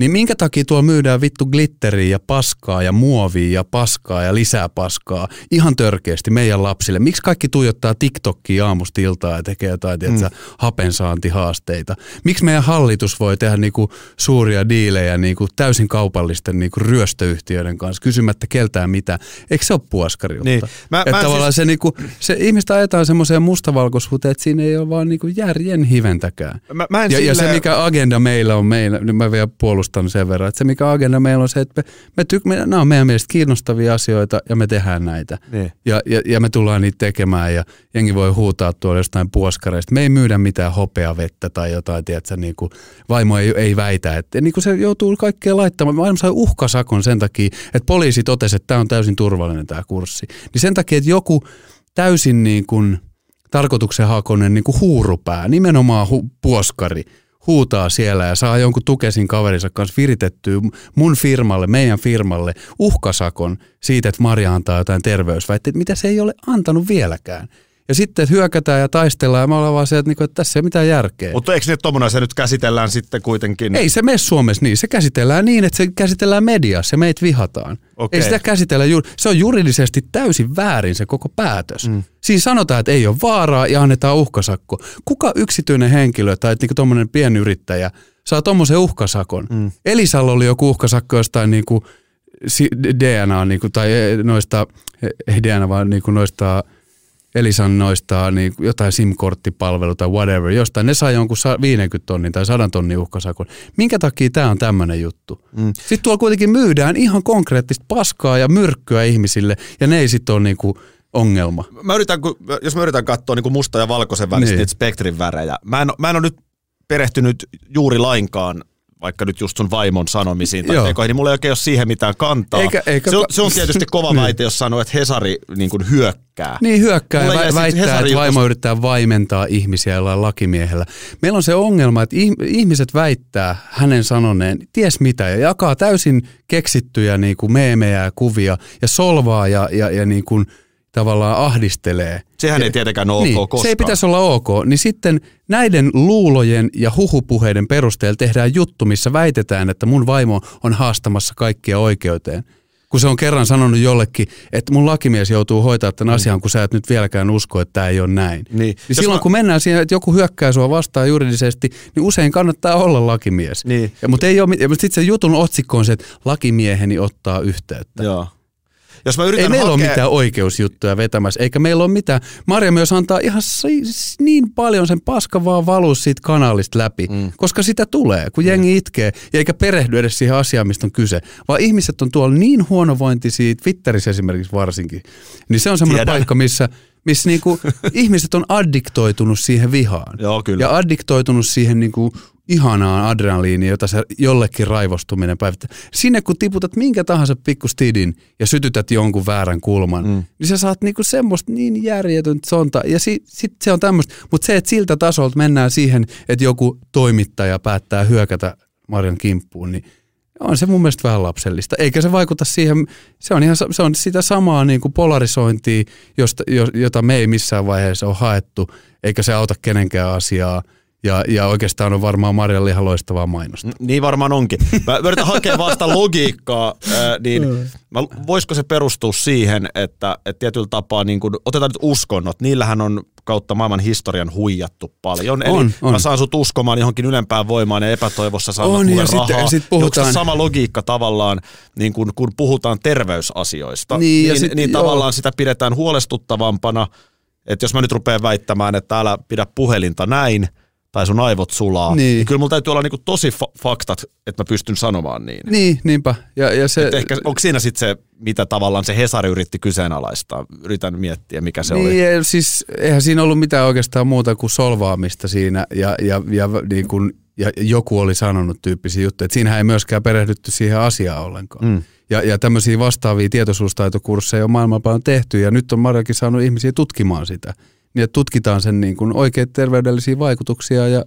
Speaker 2: niin minkä takia tuolla myydään vittu glitteriä ja paskaa ja muovia ja paskaa ja lisää paskaa ihan törkeästi meidän lapsille? Miksi kaikki tuijottaa TikTokia aamusta iltaa ja tekee jotain tiedätkö, mm. hapensaantihaasteita? Miksi meidän hallitus voi tehdä niinku suuria diilejä niinku täysin kaupallisten niinku ryöstöyhtiöiden kanssa kysymättä keltään mitä? Eikö se ole puoskariutta?
Speaker 1: Niin. Mä-
Speaker 2: että
Speaker 1: mä
Speaker 2: tavallaan
Speaker 1: siis-
Speaker 2: se, niinku, se ihmistä ajetaan semmoiseen mustavalkoisuuteen, että siinä ei ole vaan niinku järjen hiventäkään.
Speaker 1: Mä, mä
Speaker 2: Ja, ja se, mikä agenda meillä on, meillä, niin mä vielä puolustan sen verran, että se mikä agenda meillä on se, että me, me tyk, me, nämä on meidän mielestä kiinnostavia asioita ja me tehdään näitä.
Speaker 1: Niin.
Speaker 2: Ja, ja, ja me tullaan niitä tekemään ja jengi voi huutaa tuolla jostain puoskareista. Me ei myydä mitään hopeavettä tai jotain, tiedätkö, niin kuin vaimo ei, ei väitä. Että niin kuin se joutuu kaikkea laittamaan. Vaimo sai uhkasakon sen takia, että poliisi totesi, että tämä on täysin turvallinen tämä kurssi. Niin sen takia, että joku täysin niin kuin tarkoituksenhakoinen niin kuin huurupää, nimenomaan hu- puoskari, huutaa siellä ja saa jonkun tukesin kaverinsa kanssa viritettyä mun firmalle, meidän firmalle uhkasakon siitä, että Maria antaa jotain terveysväitteitä, mitä se ei ole antanut vieläkään. Ja sitten hyökätään ja taistellaan ja me ollaan vaan se, että, niinku, että tässä ei ole mitään järkeä.
Speaker 1: Mutta eikö että tommonen se nyt käsitellään sitten kuitenkin?
Speaker 2: Ei se mene Suomessa niin. Se käsitellään niin, että se käsitellään mediassa ja meitä vihataan.
Speaker 1: Okei.
Speaker 2: Ei sitä käsitellä, ju- se on juridisesti täysin väärin se koko päätös. Mm. Siinä sanotaan, että ei ole vaaraa ja annetaan uhkasakko. Kuka yksityinen henkilö tai niinku tuommoinen pienyrittäjä saa tuommoisen uhkasakon? Mm. Elisalla oli joku uhkasakko jostain niinku DNA niinku, tai eh, noista, eh, ei DNA vaan niinku noista Elisan noista niin jotain SIM-korttipalvelu tai whatever, jostain ne saa jonkun sa- 50 tonnin tai 100 tonnin uhkasakon. Minkä takia tämä on tämmöinen juttu? Mm. Sitten tuolla kuitenkin myydään ihan konkreettista paskaa ja myrkkyä ihmisille ja ne ei sitten ole niinku ongelma.
Speaker 1: Mä yritän, jos mä yritän katsoa niin musta ja valkoisen välistä
Speaker 2: Niin.
Speaker 1: spektrin värejä. Mä en, mä en ole nyt perehtynyt juuri lainkaan vaikka nyt just sun vaimon sanomisiin tai tekoihin, niin mulla ei oikein ole siihen mitään kantaa.
Speaker 2: Eikä- eikä-
Speaker 1: se, on, se on tietysti kova
Speaker 2: Niin.
Speaker 1: väite, jos sanoo, että Hesari niin kuin hyökkää.
Speaker 2: Niin hyökkää ja
Speaker 1: Mulla jäi
Speaker 2: vä- väittää,
Speaker 1: Hesarin
Speaker 2: että vaimo
Speaker 1: jutusta-
Speaker 2: yrittää vaimentaa ihmisiä jollain lakimiehellä. Meillä on se ongelma, että ih- ihmiset väittää hänen sanoneen ties mitä ja jakaa täysin keksittyjä niin kuin meemejä ja kuvia ja solvaa ja, ja, ja niin kuin tavallaan ahdistelee.
Speaker 1: Sehän ei tietenkään ole
Speaker 2: niin,
Speaker 1: ok koskaan.
Speaker 2: Se ei pitäisi olla ok. Niin sitten näiden luulojen ja huhupuheiden perusteella tehdään juttu, missä väitetään, että mun vaimo on haastamassa kaikkia oikeuteen. Kun se on kerran sanonut jollekin, että mun lakimies joutuu hoitaa tämän asian, kun sä et nyt vieläkään usko, että tämä ei ole näin.
Speaker 1: Niin.
Speaker 2: niin
Speaker 1: Jos
Speaker 2: silloin
Speaker 1: mä-
Speaker 2: kun mennään siihen, että joku hyökkää sua vastaan juridisesti, niin usein kannattaa olla lakimies.
Speaker 1: Niin.
Speaker 2: Ja, mutta ei ole, ja sitten se jutun otsikko on se, että lakimieheni ottaa yhteyttä.
Speaker 1: Joo. Jos mä yritän
Speaker 2: Ei meillä
Speaker 1: hakea...
Speaker 2: ole mitään oikeusjuttuja vetämässä, eikä meillä ole mitään. Marja myös antaa ihan si- niin paljon sen paska vaan valuu siitä kanaalista läpi, mm. koska sitä tulee, kun jengi itkee, ja eikä perehdy edes siihen asiaan, mistä on kyse. Vaan ihmiset on tuolla niin huonovointisia, Twitterissä esimerkiksi varsinkin, niin se on semmoinen
Speaker 1: Tiedän.
Speaker 2: paikka, missä missä niinku ihmiset on addiktoitunut siihen vihaan.
Speaker 1: Joo, kyllä.
Speaker 2: Ja addiktoitunut siihen niinku ihanaan adrenaliiniin, jota se jollekin raivostuminen päivittää. Sinne kun tiputat minkä tahansa pikkustidin ja sytytät jonkun väärän kulman, mm. niin sä saat niinku semmoista niin järjetöntä sonta. Ja si, sit se on tämmöistä. Mutta se, että siltä tasolta mennään siihen, että joku toimittaja päättää hyökätä Marjan kimppuun, niin on se mun mielestä vähän lapsellista. Eikä se vaikuta siihen, se on, ihan, se on sitä samaa niin kuin polarisointia, josta, jo- jota me ei missään vaiheessa ole haettu, eikä se auta kenenkään asiaa. Ja, ja oikeastaan on varmaan Marjalle ihan loistavaa mainosta.
Speaker 1: Niin varmaan onkin. Mä yritän hakea vasta logiikkaa, ää, niin mä, voisiko se perustua siihen, että, että tietyllä tapaa, niin kun, otetaan nyt uskonnot, niillähän on kautta maailman historian huijattu paljon. Eli
Speaker 2: On, on.
Speaker 1: mä saan sut uskomaan johonkin ylempään voimaan ja epätoivossa saan
Speaker 2: On, ja sitten-
Speaker 1: rahaa.
Speaker 2: ja sit
Speaker 1: Onko
Speaker 2: puhutaan-
Speaker 1: se sama logiikka tavallaan, niin kun, kun puhutaan terveysasioista,
Speaker 2: Niin, ja
Speaker 1: niin,
Speaker 2: sit-
Speaker 1: niin
Speaker 2: joo.
Speaker 1: tavallaan sitä pidetään huolestuttavampana, että jos mä nyt rupean väittämään, että älä pidä puhelinta näin, tai sun aivot sulaa, niin,
Speaker 2: Niin.
Speaker 1: niin kyllä mulla täytyy olla niinku tosi fa- faktat, että mä pystyn sanomaan niin.
Speaker 2: Niin, niinpä. Ja, ja se,
Speaker 1: Et ehkä, onko siinä sitten se, mitä tavallaan se Hesari yritti kyseenalaistaa? Yritän miettiä, mikä se
Speaker 2: niin,
Speaker 1: oli.
Speaker 2: ja siis eihän siinä ollut mitään oikeastaan muuta kuin solvaamista siinä ja, ja, ja, niin kuin, ja joku oli sanonut tyyppisiä juttuja. Et siinähän ei myöskään perehdytty siihen asiaan ollenkaan. Mm. Ja, ja tämmöisiä vastaavia tietoisuustaitokursseja on maailmalla paljon tehty ja nyt on Marjakin saanut ihmisiä tutkimaan sitä. Että tutkitaan sen niin kuin oikeita terveydellisiä vaikutuksia ja,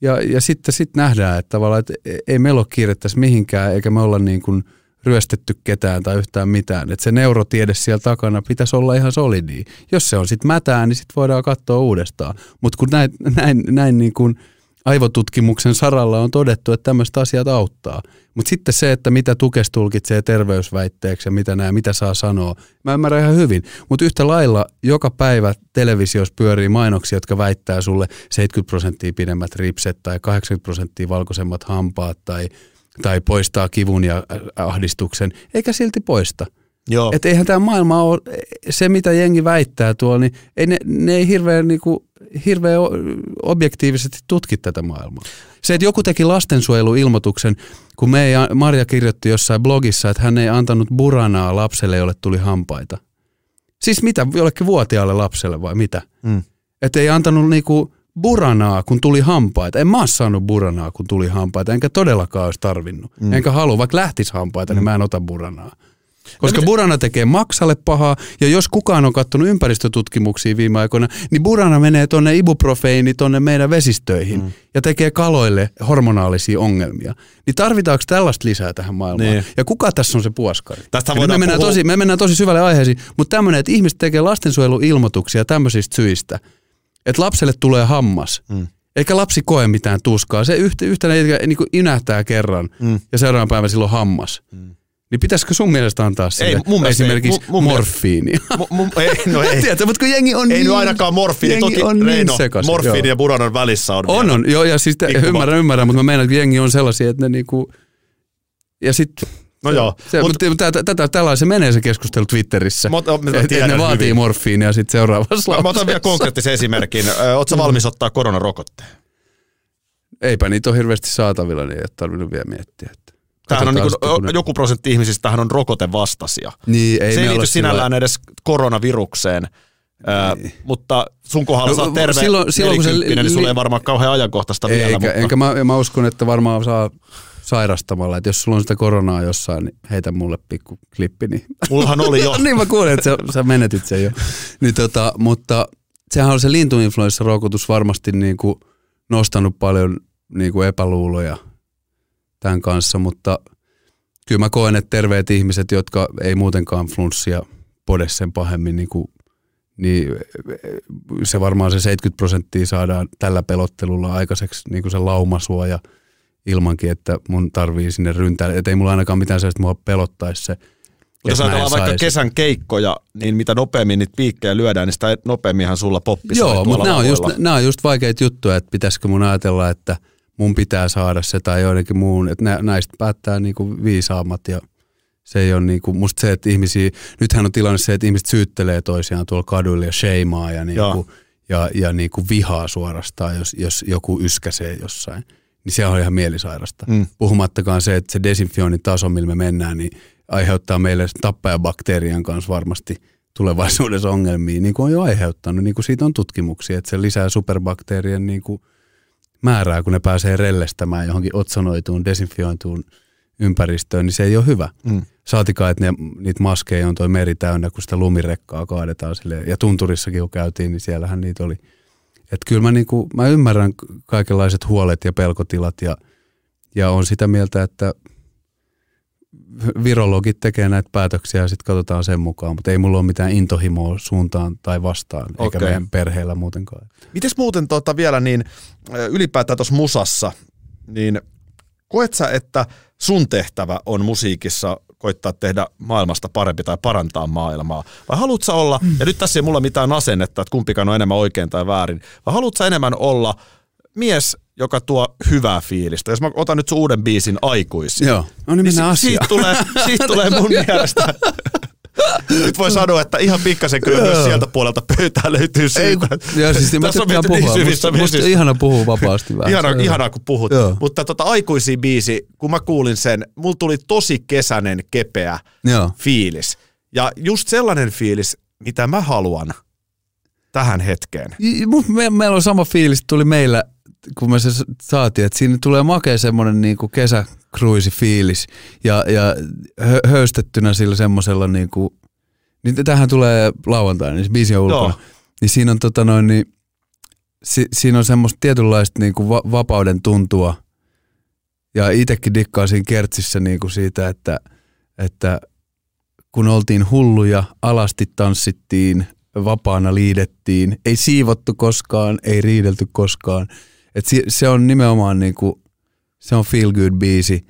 Speaker 2: ja, ja sitten sit nähdään, että tavallaan että ei meillä ole kiire tässä mihinkään eikä me olla niin kuin ryöstetty ketään tai yhtään mitään. Että se neurotiede siellä takana pitäisi olla ihan solidi. Jos se on sitten mätää, niin sitten voidaan katsoa uudestaan. Mutta kun näin, näin, näin niin kuin aivotutkimuksen saralla on todettu, että tämmöiset asiat auttaa. Mutta sitten se, että mitä tukes tulkitsee terveysväitteeksi ja mitä nämä, mitä saa sanoa, mä ymmärrän ihan hyvin. Mutta yhtä lailla joka päivä televisiossa pyörii mainoksia, jotka väittää sulle 70 prosenttia pidemmät ripset tai 80 prosenttia valkoisemmat hampaat tai, tai poistaa kivun ja äh, ahdistuksen, eikä silti poista.
Speaker 1: Joo.
Speaker 2: Että eihän tämä maailma ole, se mitä jengi väittää tuolla, niin ei ne, ne ei hirveän, niinku, hirveän objektiivisesti tutki tätä maailmaa. Se, että joku teki lastensuojeluilmoituksen, kun me ei, Marja kirjoitti jossain blogissa, että hän ei antanut buranaa lapselle, jolle tuli hampaita. Siis mitä, jollekin vuotiaalle lapselle vai mitä?
Speaker 1: Mm.
Speaker 2: Että ei antanut niinku buranaa, kun tuli hampaita. En mä oo saanut buranaa, kun tuli hampaita, enkä todellakaan olisi tarvinnut. Mm. Enkä halua, vaikka lähtis hampaita, mm. niin mä en ota buranaa. Koska
Speaker 1: miten-
Speaker 2: Burana tekee maksalle pahaa, ja jos kukaan on katsonut ympäristötutkimuksia viime aikoina, niin Burana menee tonne ibuprofeini tonne meidän vesistöihin mm. ja tekee kaloille hormonaalisia ongelmia. Niin tarvitaanko tällaista lisää tähän maailmaan?
Speaker 1: Niin.
Speaker 2: Ja kuka tässä on se puoskari?
Speaker 1: Tästä
Speaker 2: me, mennään
Speaker 1: puhua-
Speaker 2: tosi, me mennään tosi syvälle aiheisiin, mutta tämmöinen, että ihmiset tekee lastensuojeluilmoituksia tämmöisistä syistä, että lapselle tulee hammas. Mm. Eikä lapsi koe mitään tuskaa. Se yhtä, yhtenä niin kuin inähtää kerran mm. ja seuraavan päivän silloin hammas. Mm. Niin pitäisikö sun mielestä antaa sille
Speaker 1: mun mielestä ei.
Speaker 2: esimerkiksi
Speaker 1: Mun- mun
Speaker 2: morfiinia?
Speaker 1: Mu, mu, ei, no ei.
Speaker 2: Tiedätkö, mutta kun jengi on
Speaker 1: Ei
Speaker 2: niin,
Speaker 1: nyt ainakaan morfiini. Toki
Speaker 2: on niin
Speaker 1: Reino,
Speaker 2: sekaisin,
Speaker 1: morfiini
Speaker 2: joo.
Speaker 1: ja buranan välissä on
Speaker 2: On,
Speaker 1: vielä.
Speaker 2: on. Joo, ja siis te,
Speaker 1: Pikku-
Speaker 2: ymmärrän, ymmärrän, mutta mä meinaan, että jengi on sellaisia, että ne niinku... Ja sitten...
Speaker 1: No joo,
Speaker 2: Se,
Speaker 1: mut-
Speaker 2: mutta tätä, tätä, se menee se keskustelu Twitterissä.
Speaker 1: Mä ot- mä
Speaker 2: Et-
Speaker 1: tiedän
Speaker 2: ne vaatii
Speaker 1: hyvin.
Speaker 2: morfiinia sitten seuraavassa
Speaker 1: Mä, mä otan vielä konkreettisen esimerkin. Oletko valmis ottaa koronarokotteen?
Speaker 2: Eipä niitä ole hirveästi saatavilla, niin ei ole tarvinnut vielä miettiä.
Speaker 1: Tämähän on niin
Speaker 2: kun
Speaker 1: kuin, joku prosentti ihmisistä tähän on rokotevastaisia.
Speaker 2: Niin, ei
Speaker 1: se ei liity
Speaker 2: sillä-
Speaker 1: sinällään edes koronavirukseen. Ää, mutta sun kohdalla
Speaker 2: No,
Speaker 1: sä oot terve
Speaker 2: silloin- silloin, kun se
Speaker 1: niin
Speaker 2: li-
Speaker 1: sulla ei varmaan kauhean ajankohtaista
Speaker 2: Eikä,
Speaker 1: vielä. Mutta
Speaker 2: enkä mä, mä uskon, että varmaan saa sairastamalla, että jos sulla on sitä koronaa jossain, niin heitä mulle pikku klippi. Niin.
Speaker 1: Mullahan oli jo.
Speaker 2: niin mä kuulin, että sä, sä menetit sen jo. Niin tota, mutta sehän on se lintuinfluenssarokotus varmasti niin kuin nostanut paljon niin kuin epäluuloja tämän kanssa, mutta kyllä mä koen, että terveet ihmiset, jotka ei muutenkaan flunssia pode sen pahemmin, niin, kuin, niin se varmaan se 70 prosenttia saadaan tällä pelottelulla aikaiseksi niin kuin se laumasuoja ilmankin, että mun tarvii sinne ryntää. Että ei mulla ainakaan mitään sellaista, mua pelottaisi se.
Speaker 1: Mutta jos ajatellaan vaikka
Speaker 2: saisi.
Speaker 1: kesän keikkoja, niin mitä nopeammin niitä piikkejä lyödään, niin sitä nopeamminhan sulla poppi
Speaker 2: Joo, mutta nämä on, just, nämä on just vaikeita juttuja, että pitäisikö mun ajatella, että mun pitää saada se tai joidenkin muun, että nä, näistä päättää niinku viisaammat ja se ei ole niinku, musta se, että ihmisiä, nythän on tilanne se, että ihmiset syyttelee toisiaan tuolla kaduilla ja sheimaa ja,
Speaker 1: Joo.
Speaker 2: niinku, ja, ja niinku vihaa suorastaan, jos, jos joku yskäsee jossain. Niin se on ihan mielisairasta.
Speaker 1: Mm.
Speaker 2: Puhumattakaan se, että se desinfioinnin taso, millä me mennään, niin aiheuttaa meille tappajabakteerien kanssa varmasti tulevaisuudessa ongelmia, niin kuin on jo aiheuttanut. Niin kuin siitä on tutkimuksia, että se lisää superbakteerien niin kuin määrää, kun ne pääsee rellestämään johonkin otsonoituun, desinfiointuun ympäristöön, niin se ei ole hyvä.
Speaker 1: Mm.
Speaker 2: Saatikaan, että ne, niitä maskeja on toi meri täynnä, kun sitä lumirekkaa kaadetaan sille. Ja tunturissakin kun käytiin, niin siellähän niitä oli. Että kyllä mä, niinku, mä ymmärrän kaikenlaiset huolet ja pelkotilat ja, ja on sitä mieltä, että virologit tekee näitä päätöksiä ja sitten katsotaan sen mukaan, mutta ei mulla ole mitään intohimoa suuntaan tai vastaan, eikä
Speaker 1: Okei.
Speaker 2: meidän perheellä muutenkaan.
Speaker 1: Mites muuten tota vielä niin ylipäätään tuossa musassa, niin koet sä, että sun tehtävä on musiikissa koittaa tehdä maailmasta parempi tai parantaa maailmaa? Vai haluat olla, ja nyt tässä ei mulla mitään asennetta, että kumpikaan on enemmän oikein tai väärin, vai haluat enemmän olla mies, joka tuo hyvää fiilistä? Jos mä otan nyt sun uuden biisin aikuisia.
Speaker 2: Joo, no niin mennään
Speaker 1: si- siitä tulee, siitä tulee mun mielestä. Nyt voi sanoa, että ihan pikkasen kyllä myös sieltä puolelta pöytää löytyy
Speaker 2: Ei,
Speaker 1: syytä.
Speaker 2: kun- joo, siis mä
Speaker 1: Tässä on niin
Speaker 2: puhua.
Speaker 1: syvissä
Speaker 2: Musta, musta ihana puhua vapaasti vähän. On-
Speaker 1: ihanaa, kun puhut.
Speaker 2: Joo.
Speaker 1: Mutta tota, aikuisia biisi, kun mä kuulin sen, mulla tuli tosi kesäinen, kepeä
Speaker 2: Joo.
Speaker 1: fiilis. Ja just sellainen fiilis, mitä mä haluan tähän hetkeen.
Speaker 2: Meillä on sama fiilis, tuli meillä, kun me se saatiin, että siinä tulee makea semmoinen niinku kesäkruisi fiilis ja, ja hö, höystettynä sillä semmoisella niinku, niin tähän tulee lauantaina, niin se biisi on ulkona.
Speaker 1: Joo.
Speaker 2: Niin siinä on tota noin, niin, si, siinä on semmoista tietynlaista niinku va, vapauden tuntua ja itsekin dikkaasin kertsissä niinku siitä, että, että kun oltiin hulluja, alasti tanssittiin, vapaana liidettiin, ei siivottu koskaan, ei riidelty koskaan. Et se, se on nimenomaan niinku, se on feel good biisi,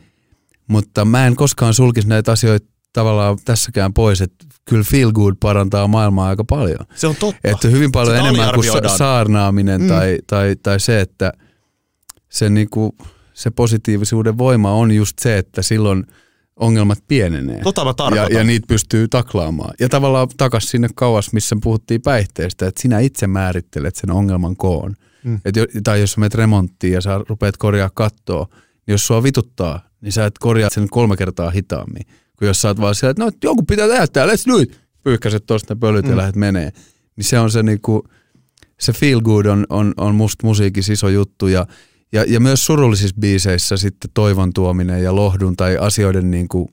Speaker 2: mutta mä en koskaan sulkisi näitä asioita tavallaan tässäkään pois, että kyllä feel good parantaa maailmaa aika paljon.
Speaker 1: Se on totta.
Speaker 2: Että hyvin paljon
Speaker 1: Sitä
Speaker 2: enemmän kuin sa- saarnaaminen
Speaker 1: Mm.
Speaker 2: tai, tai, tai se, että se, niinku, se positiivisuuden voima on just se, että silloin ongelmat pienenee.
Speaker 1: Tota mä
Speaker 2: Ja,
Speaker 1: tarkoitan.
Speaker 2: ja niitä pystyy taklaamaan. Ja tavallaan takas sinne kauas, missä puhuttiin päihteistä, että sinä itse määrittelet sen ongelman koon.
Speaker 1: Mm.
Speaker 2: Et jo, tai jos sä menet remonttiin ja sä rupeat korjaa kattoa, niin jos sua vituttaa, niin sä et korjaa sen kolme kertaa hitaammin. Kun jos sä oot vaan siellä, että no joku pitää tehdä tää, let's do it. Pyyhkäset tosta ne pölyt mm. ja lähdet menee. Niin se on se niinku, se feel good on, on, on musta musiikissa iso juttu ja, ja, ja myös surullisissa biiseissä sitten toivon tuominen ja lohdun tai asioiden niinku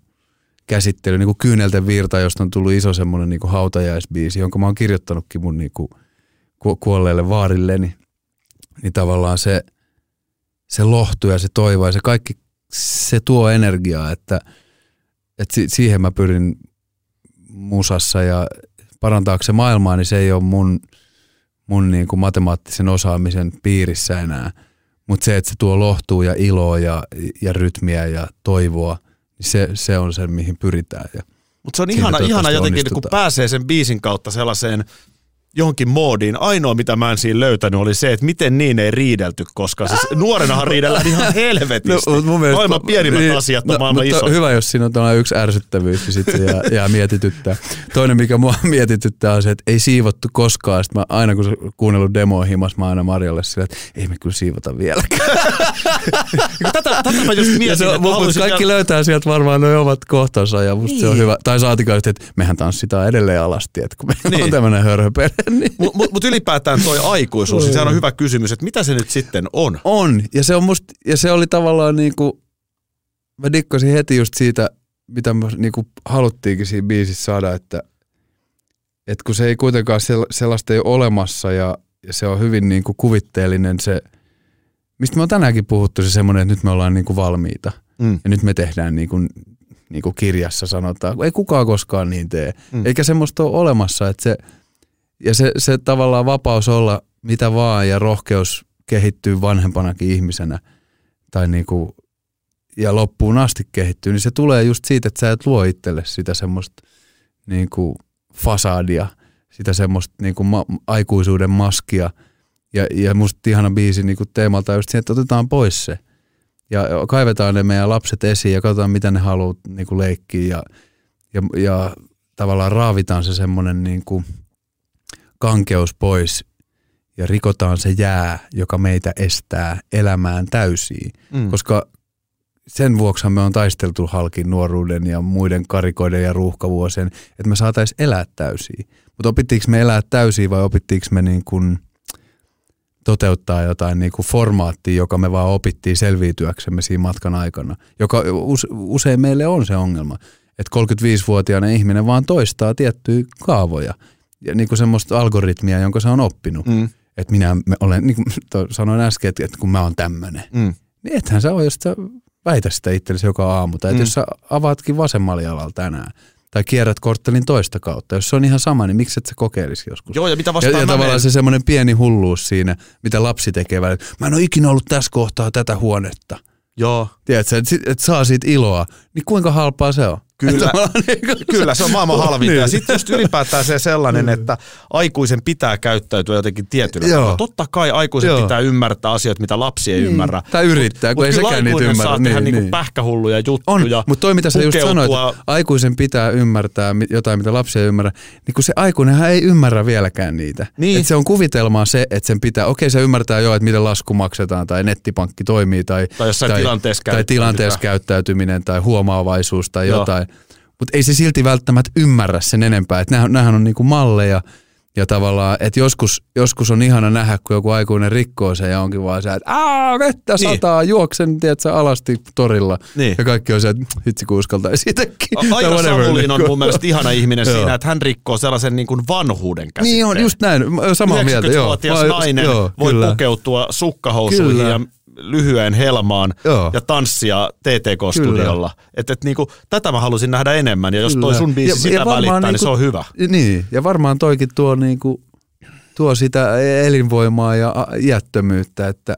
Speaker 2: käsittely, niin kuin Kyynelten virta, josta on tullut iso semmoinen niin kuin hautajaisbiisi, jonka mä oon kirjoittanutkin mun niin kuin kuolleelle vaarilleni. Niin tavallaan se, se lohtu ja se toivo ja se kaikki, se tuo energiaa, että, että si, siihen mä pyrin musassa ja parantaakseen maailmaa, niin se ei ole mun, mun niin kuin matemaattisen osaamisen piirissä enää. Mutta se, että se tuo lohtua ja iloa ja, ja rytmiä ja toivoa, niin se, se on se, mihin pyritään. Ja
Speaker 1: Mutta se on ihana, ihana jotenkin, kun pääsee sen biisin kautta sellaiseen – johonkin moodiin. Ainoa, mitä mä en siinä löytänyt, oli se, että miten niin ei riidelty, koska siis nuorenahan riidellään ihan helvetisti. No, mun mielestä, maailman pienimmät no, asiat on no, maailman iso.
Speaker 2: Hyvä, jos siinä on tällainen yksi ärsyttävyys, niin sitten jää, jää mietityttää. Toinen, mikä mua mietityttää, on se, että ei siivottu koskaan. Sitten mä aina, kun kuunnellut demoa himas, mä aina Marjalle sillä, että ei me kyllä siivota vieläkään.
Speaker 1: tätä, tätä mä just mietin, se on,
Speaker 2: Kaikki vielä... löytää sieltä varmaan noin omat kohtansa ja musta niin. se on niin. hyvä. Tai saatikaan, että mehän tanssitaan edelleen alasti, että kun me niin. on tämmöinen hörhöpeli
Speaker 1: niin. Mutta mut ylipäätään toi aikuisuus, niin sehän on hyvä kysymys, että mitä se nyt sitten on?
Speaker 2: On, ja se, on must, ja se oli tavallaan niin kuin, mä dikkasin heti just siitä, mitä me niin kuin haluttiinkin siinä biisissä saada, että, että kun se ei kuitenkaan sellaista ei ole olemassa ja, ja se on hyvin niin kuin kuvitteellinen se, mistä me on tänäänkin puhuttu, se semmoinen, että nyt me ollaan niin kuin valmiita. Mm. Ja nyt me tehdään niin kuin, niin kuin kirjassa sanotaan, ei kukaan koskaan niin tee. Mm. Eikä semmoista ole olemassa, että se – ja se, se tavallaan vapaus olla mitä vaan ja rohkeus kehittyy vanhempanakin ihmisenä tai niinku, ja loppuun asti kehittyy, niin se tulee just siitä, että sä et luo itselle sitä semmoista niinku fasadia, sitä semmoista niinku ma- aikuisuuden maskia. Ja, ja musta ihana biisi niinku teemalta just siihen, että otetaan pois se. Ja kaivetaan ne meidän lapset esiin ja katsotaan, mitä ne haluaa niinku leikkiä ja, ja, ja tavallaan raavitaan se semmoinen niinku, kankeus pois ja rikotaan se jää, joka meitä estää elämään täysiin. Mm. Koska sen vuoksi me on taisteltu halkin nuoruuden ja muiden karikoiden ja ruuhkavuosien, että me saataisiin elää täysiin. Mutta opittiinko me elää täysiin vai opittiinko me niin kuin toteuttaa jotain niin kuin formaattia, joka me vaan opittiin selviytyäksemme siinä matkan aikana, joka usein meille on se ongelma, että 35-vuotiaana ihminen vaan toistaa tiettyjä kaavoja – ja niin kuin semmoista algoritmia, jonka se on oppinut. Mm. Että minä olen, niin kuin sanoin äsken, että, että kun mä oon tämmöinen. Mm. Niin ethän sä ole, jos sä väitä sitä itsellesi joka aamu. Tai mm. jos sä avaatkin vasemmalla jalalla tänään tai kierrät korttelin toista kautta. Jos se on ihan sama, niin miksi et sä kokeilisi joskus?
Speaker 1: Joo, ja mitä vastaan
Speaker 2: Ja, ja tavallaan se semmoinen pieni hulluus siinä, mitä lapsi tekee välillä. Mä en ole ikinä ollut tässä kohtaa tätä huonetta.
Speaker 1: Joo.
Speaker 2: Tiedätkö, että et saa siitä iloa. Niin kuinka halpaa se on?
Speaker 1: Kyllä, niin kyllä se on maailman halvinta. niin. Ja sitten just ylipäätään se sellainen, niin. että aikuisen pitää käyttäytyä jotenkin tietyllä tavalla. Totta kai aikuisen Joo. pitää ymmärtää asioita, mitä lapsi ei niin. ymmärrä.
Speaker 2: Tai yrittää, kun mut ei sekään niitä ymmärrä.
Speaker 1: saa niin, tehdä niin. Niinku pähkähulluja juttuja.
Speaker 2: On, mutta toi mitä sä just sanoit, että aikuisen pitää ymmärtää jotain, mitä lapsi ei ymmärrä, niin kun se aikuinenhan ei ymmärrä vieläkään niitä. Niin. Et se on kuvitelmaa se, että sen pitää, okei se ymmärtää jo, että miten lasku maksetaan tai nettipankki toimii tai,
Speaker 1: tai, tai tilanteessa,
Speaker 2: tai tilanteessa käyttäytyminen tai huomaavaisuus tai jotain mutta ei se silti välttämättä ymmärrä sen enempää. Että nämähän, on niinku malleja ja tavallaan, että joskus, joskus on ihana nähdä, kun joku aikuinen rikkoo sen ja onkin vaan se, että aah, vettä niin. sataa, niin. juoksen, tiedätkö, alasti torilla. Niin. Ja kaikki on se, että hitsi kun uskaltaisi itsekin.
Speaker 1: Aina Samulin on mun mielestä ihana ihminen siinä, että hän rikkoo sellaisen niin kuin vanhuuden käsitteen.
Speaker 2: Niin on, just näin, samaa mieltä.
Speaker 1: 90-vuotias nainen joo, voi kyllä. pukeutua sukkahousuihin kyllä. ja lyhyen helmaan Joo. ja tanssia TTK-studiolla. Että et niinku, tätä mä halusin nähdä enemmän ja jos Kyllä. toi sun biisi ja, sitä ja välittää, niinku, niin se on hyvä.
Speaker 2: Niin, ja varmaan toikin tuo, niinku, tuo sitä elinvoimaa ja jättömyyttä, että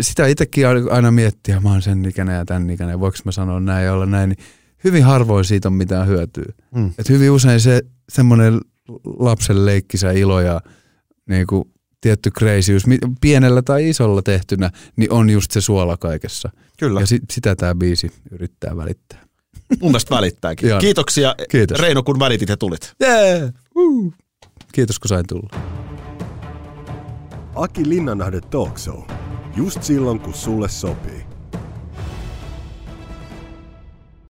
Speaker 2: sitä itsekin aina miettiä, mä oon sen ikäinen ja tämän ikäinen, voiko mä sanoa näin ja olla näin, niin hyvin harvoin siitä on mitään hyötyä. Mm. Et hyvin usein se semmoinen lapsen leikkisä ilo ja niin kuin tietty crazyus, pienellä tai isolla tehtynä, niin on just se suola kaikessa.
Speaker 1: Kyllä.
Speaker 2: Ja si- sitä tämä biisi yrittää välittää.
Speaker 1: Mun mielestä välittääkin. Kiitoksia Kiitos. Reino, kun välitit ja tulit.
Speaker 2: Yeah. Uh. Kiitos, kun sain tulla.
Speaker 3: Aki Linnanahde Talk Show. Just silloin, kun sulle sopii.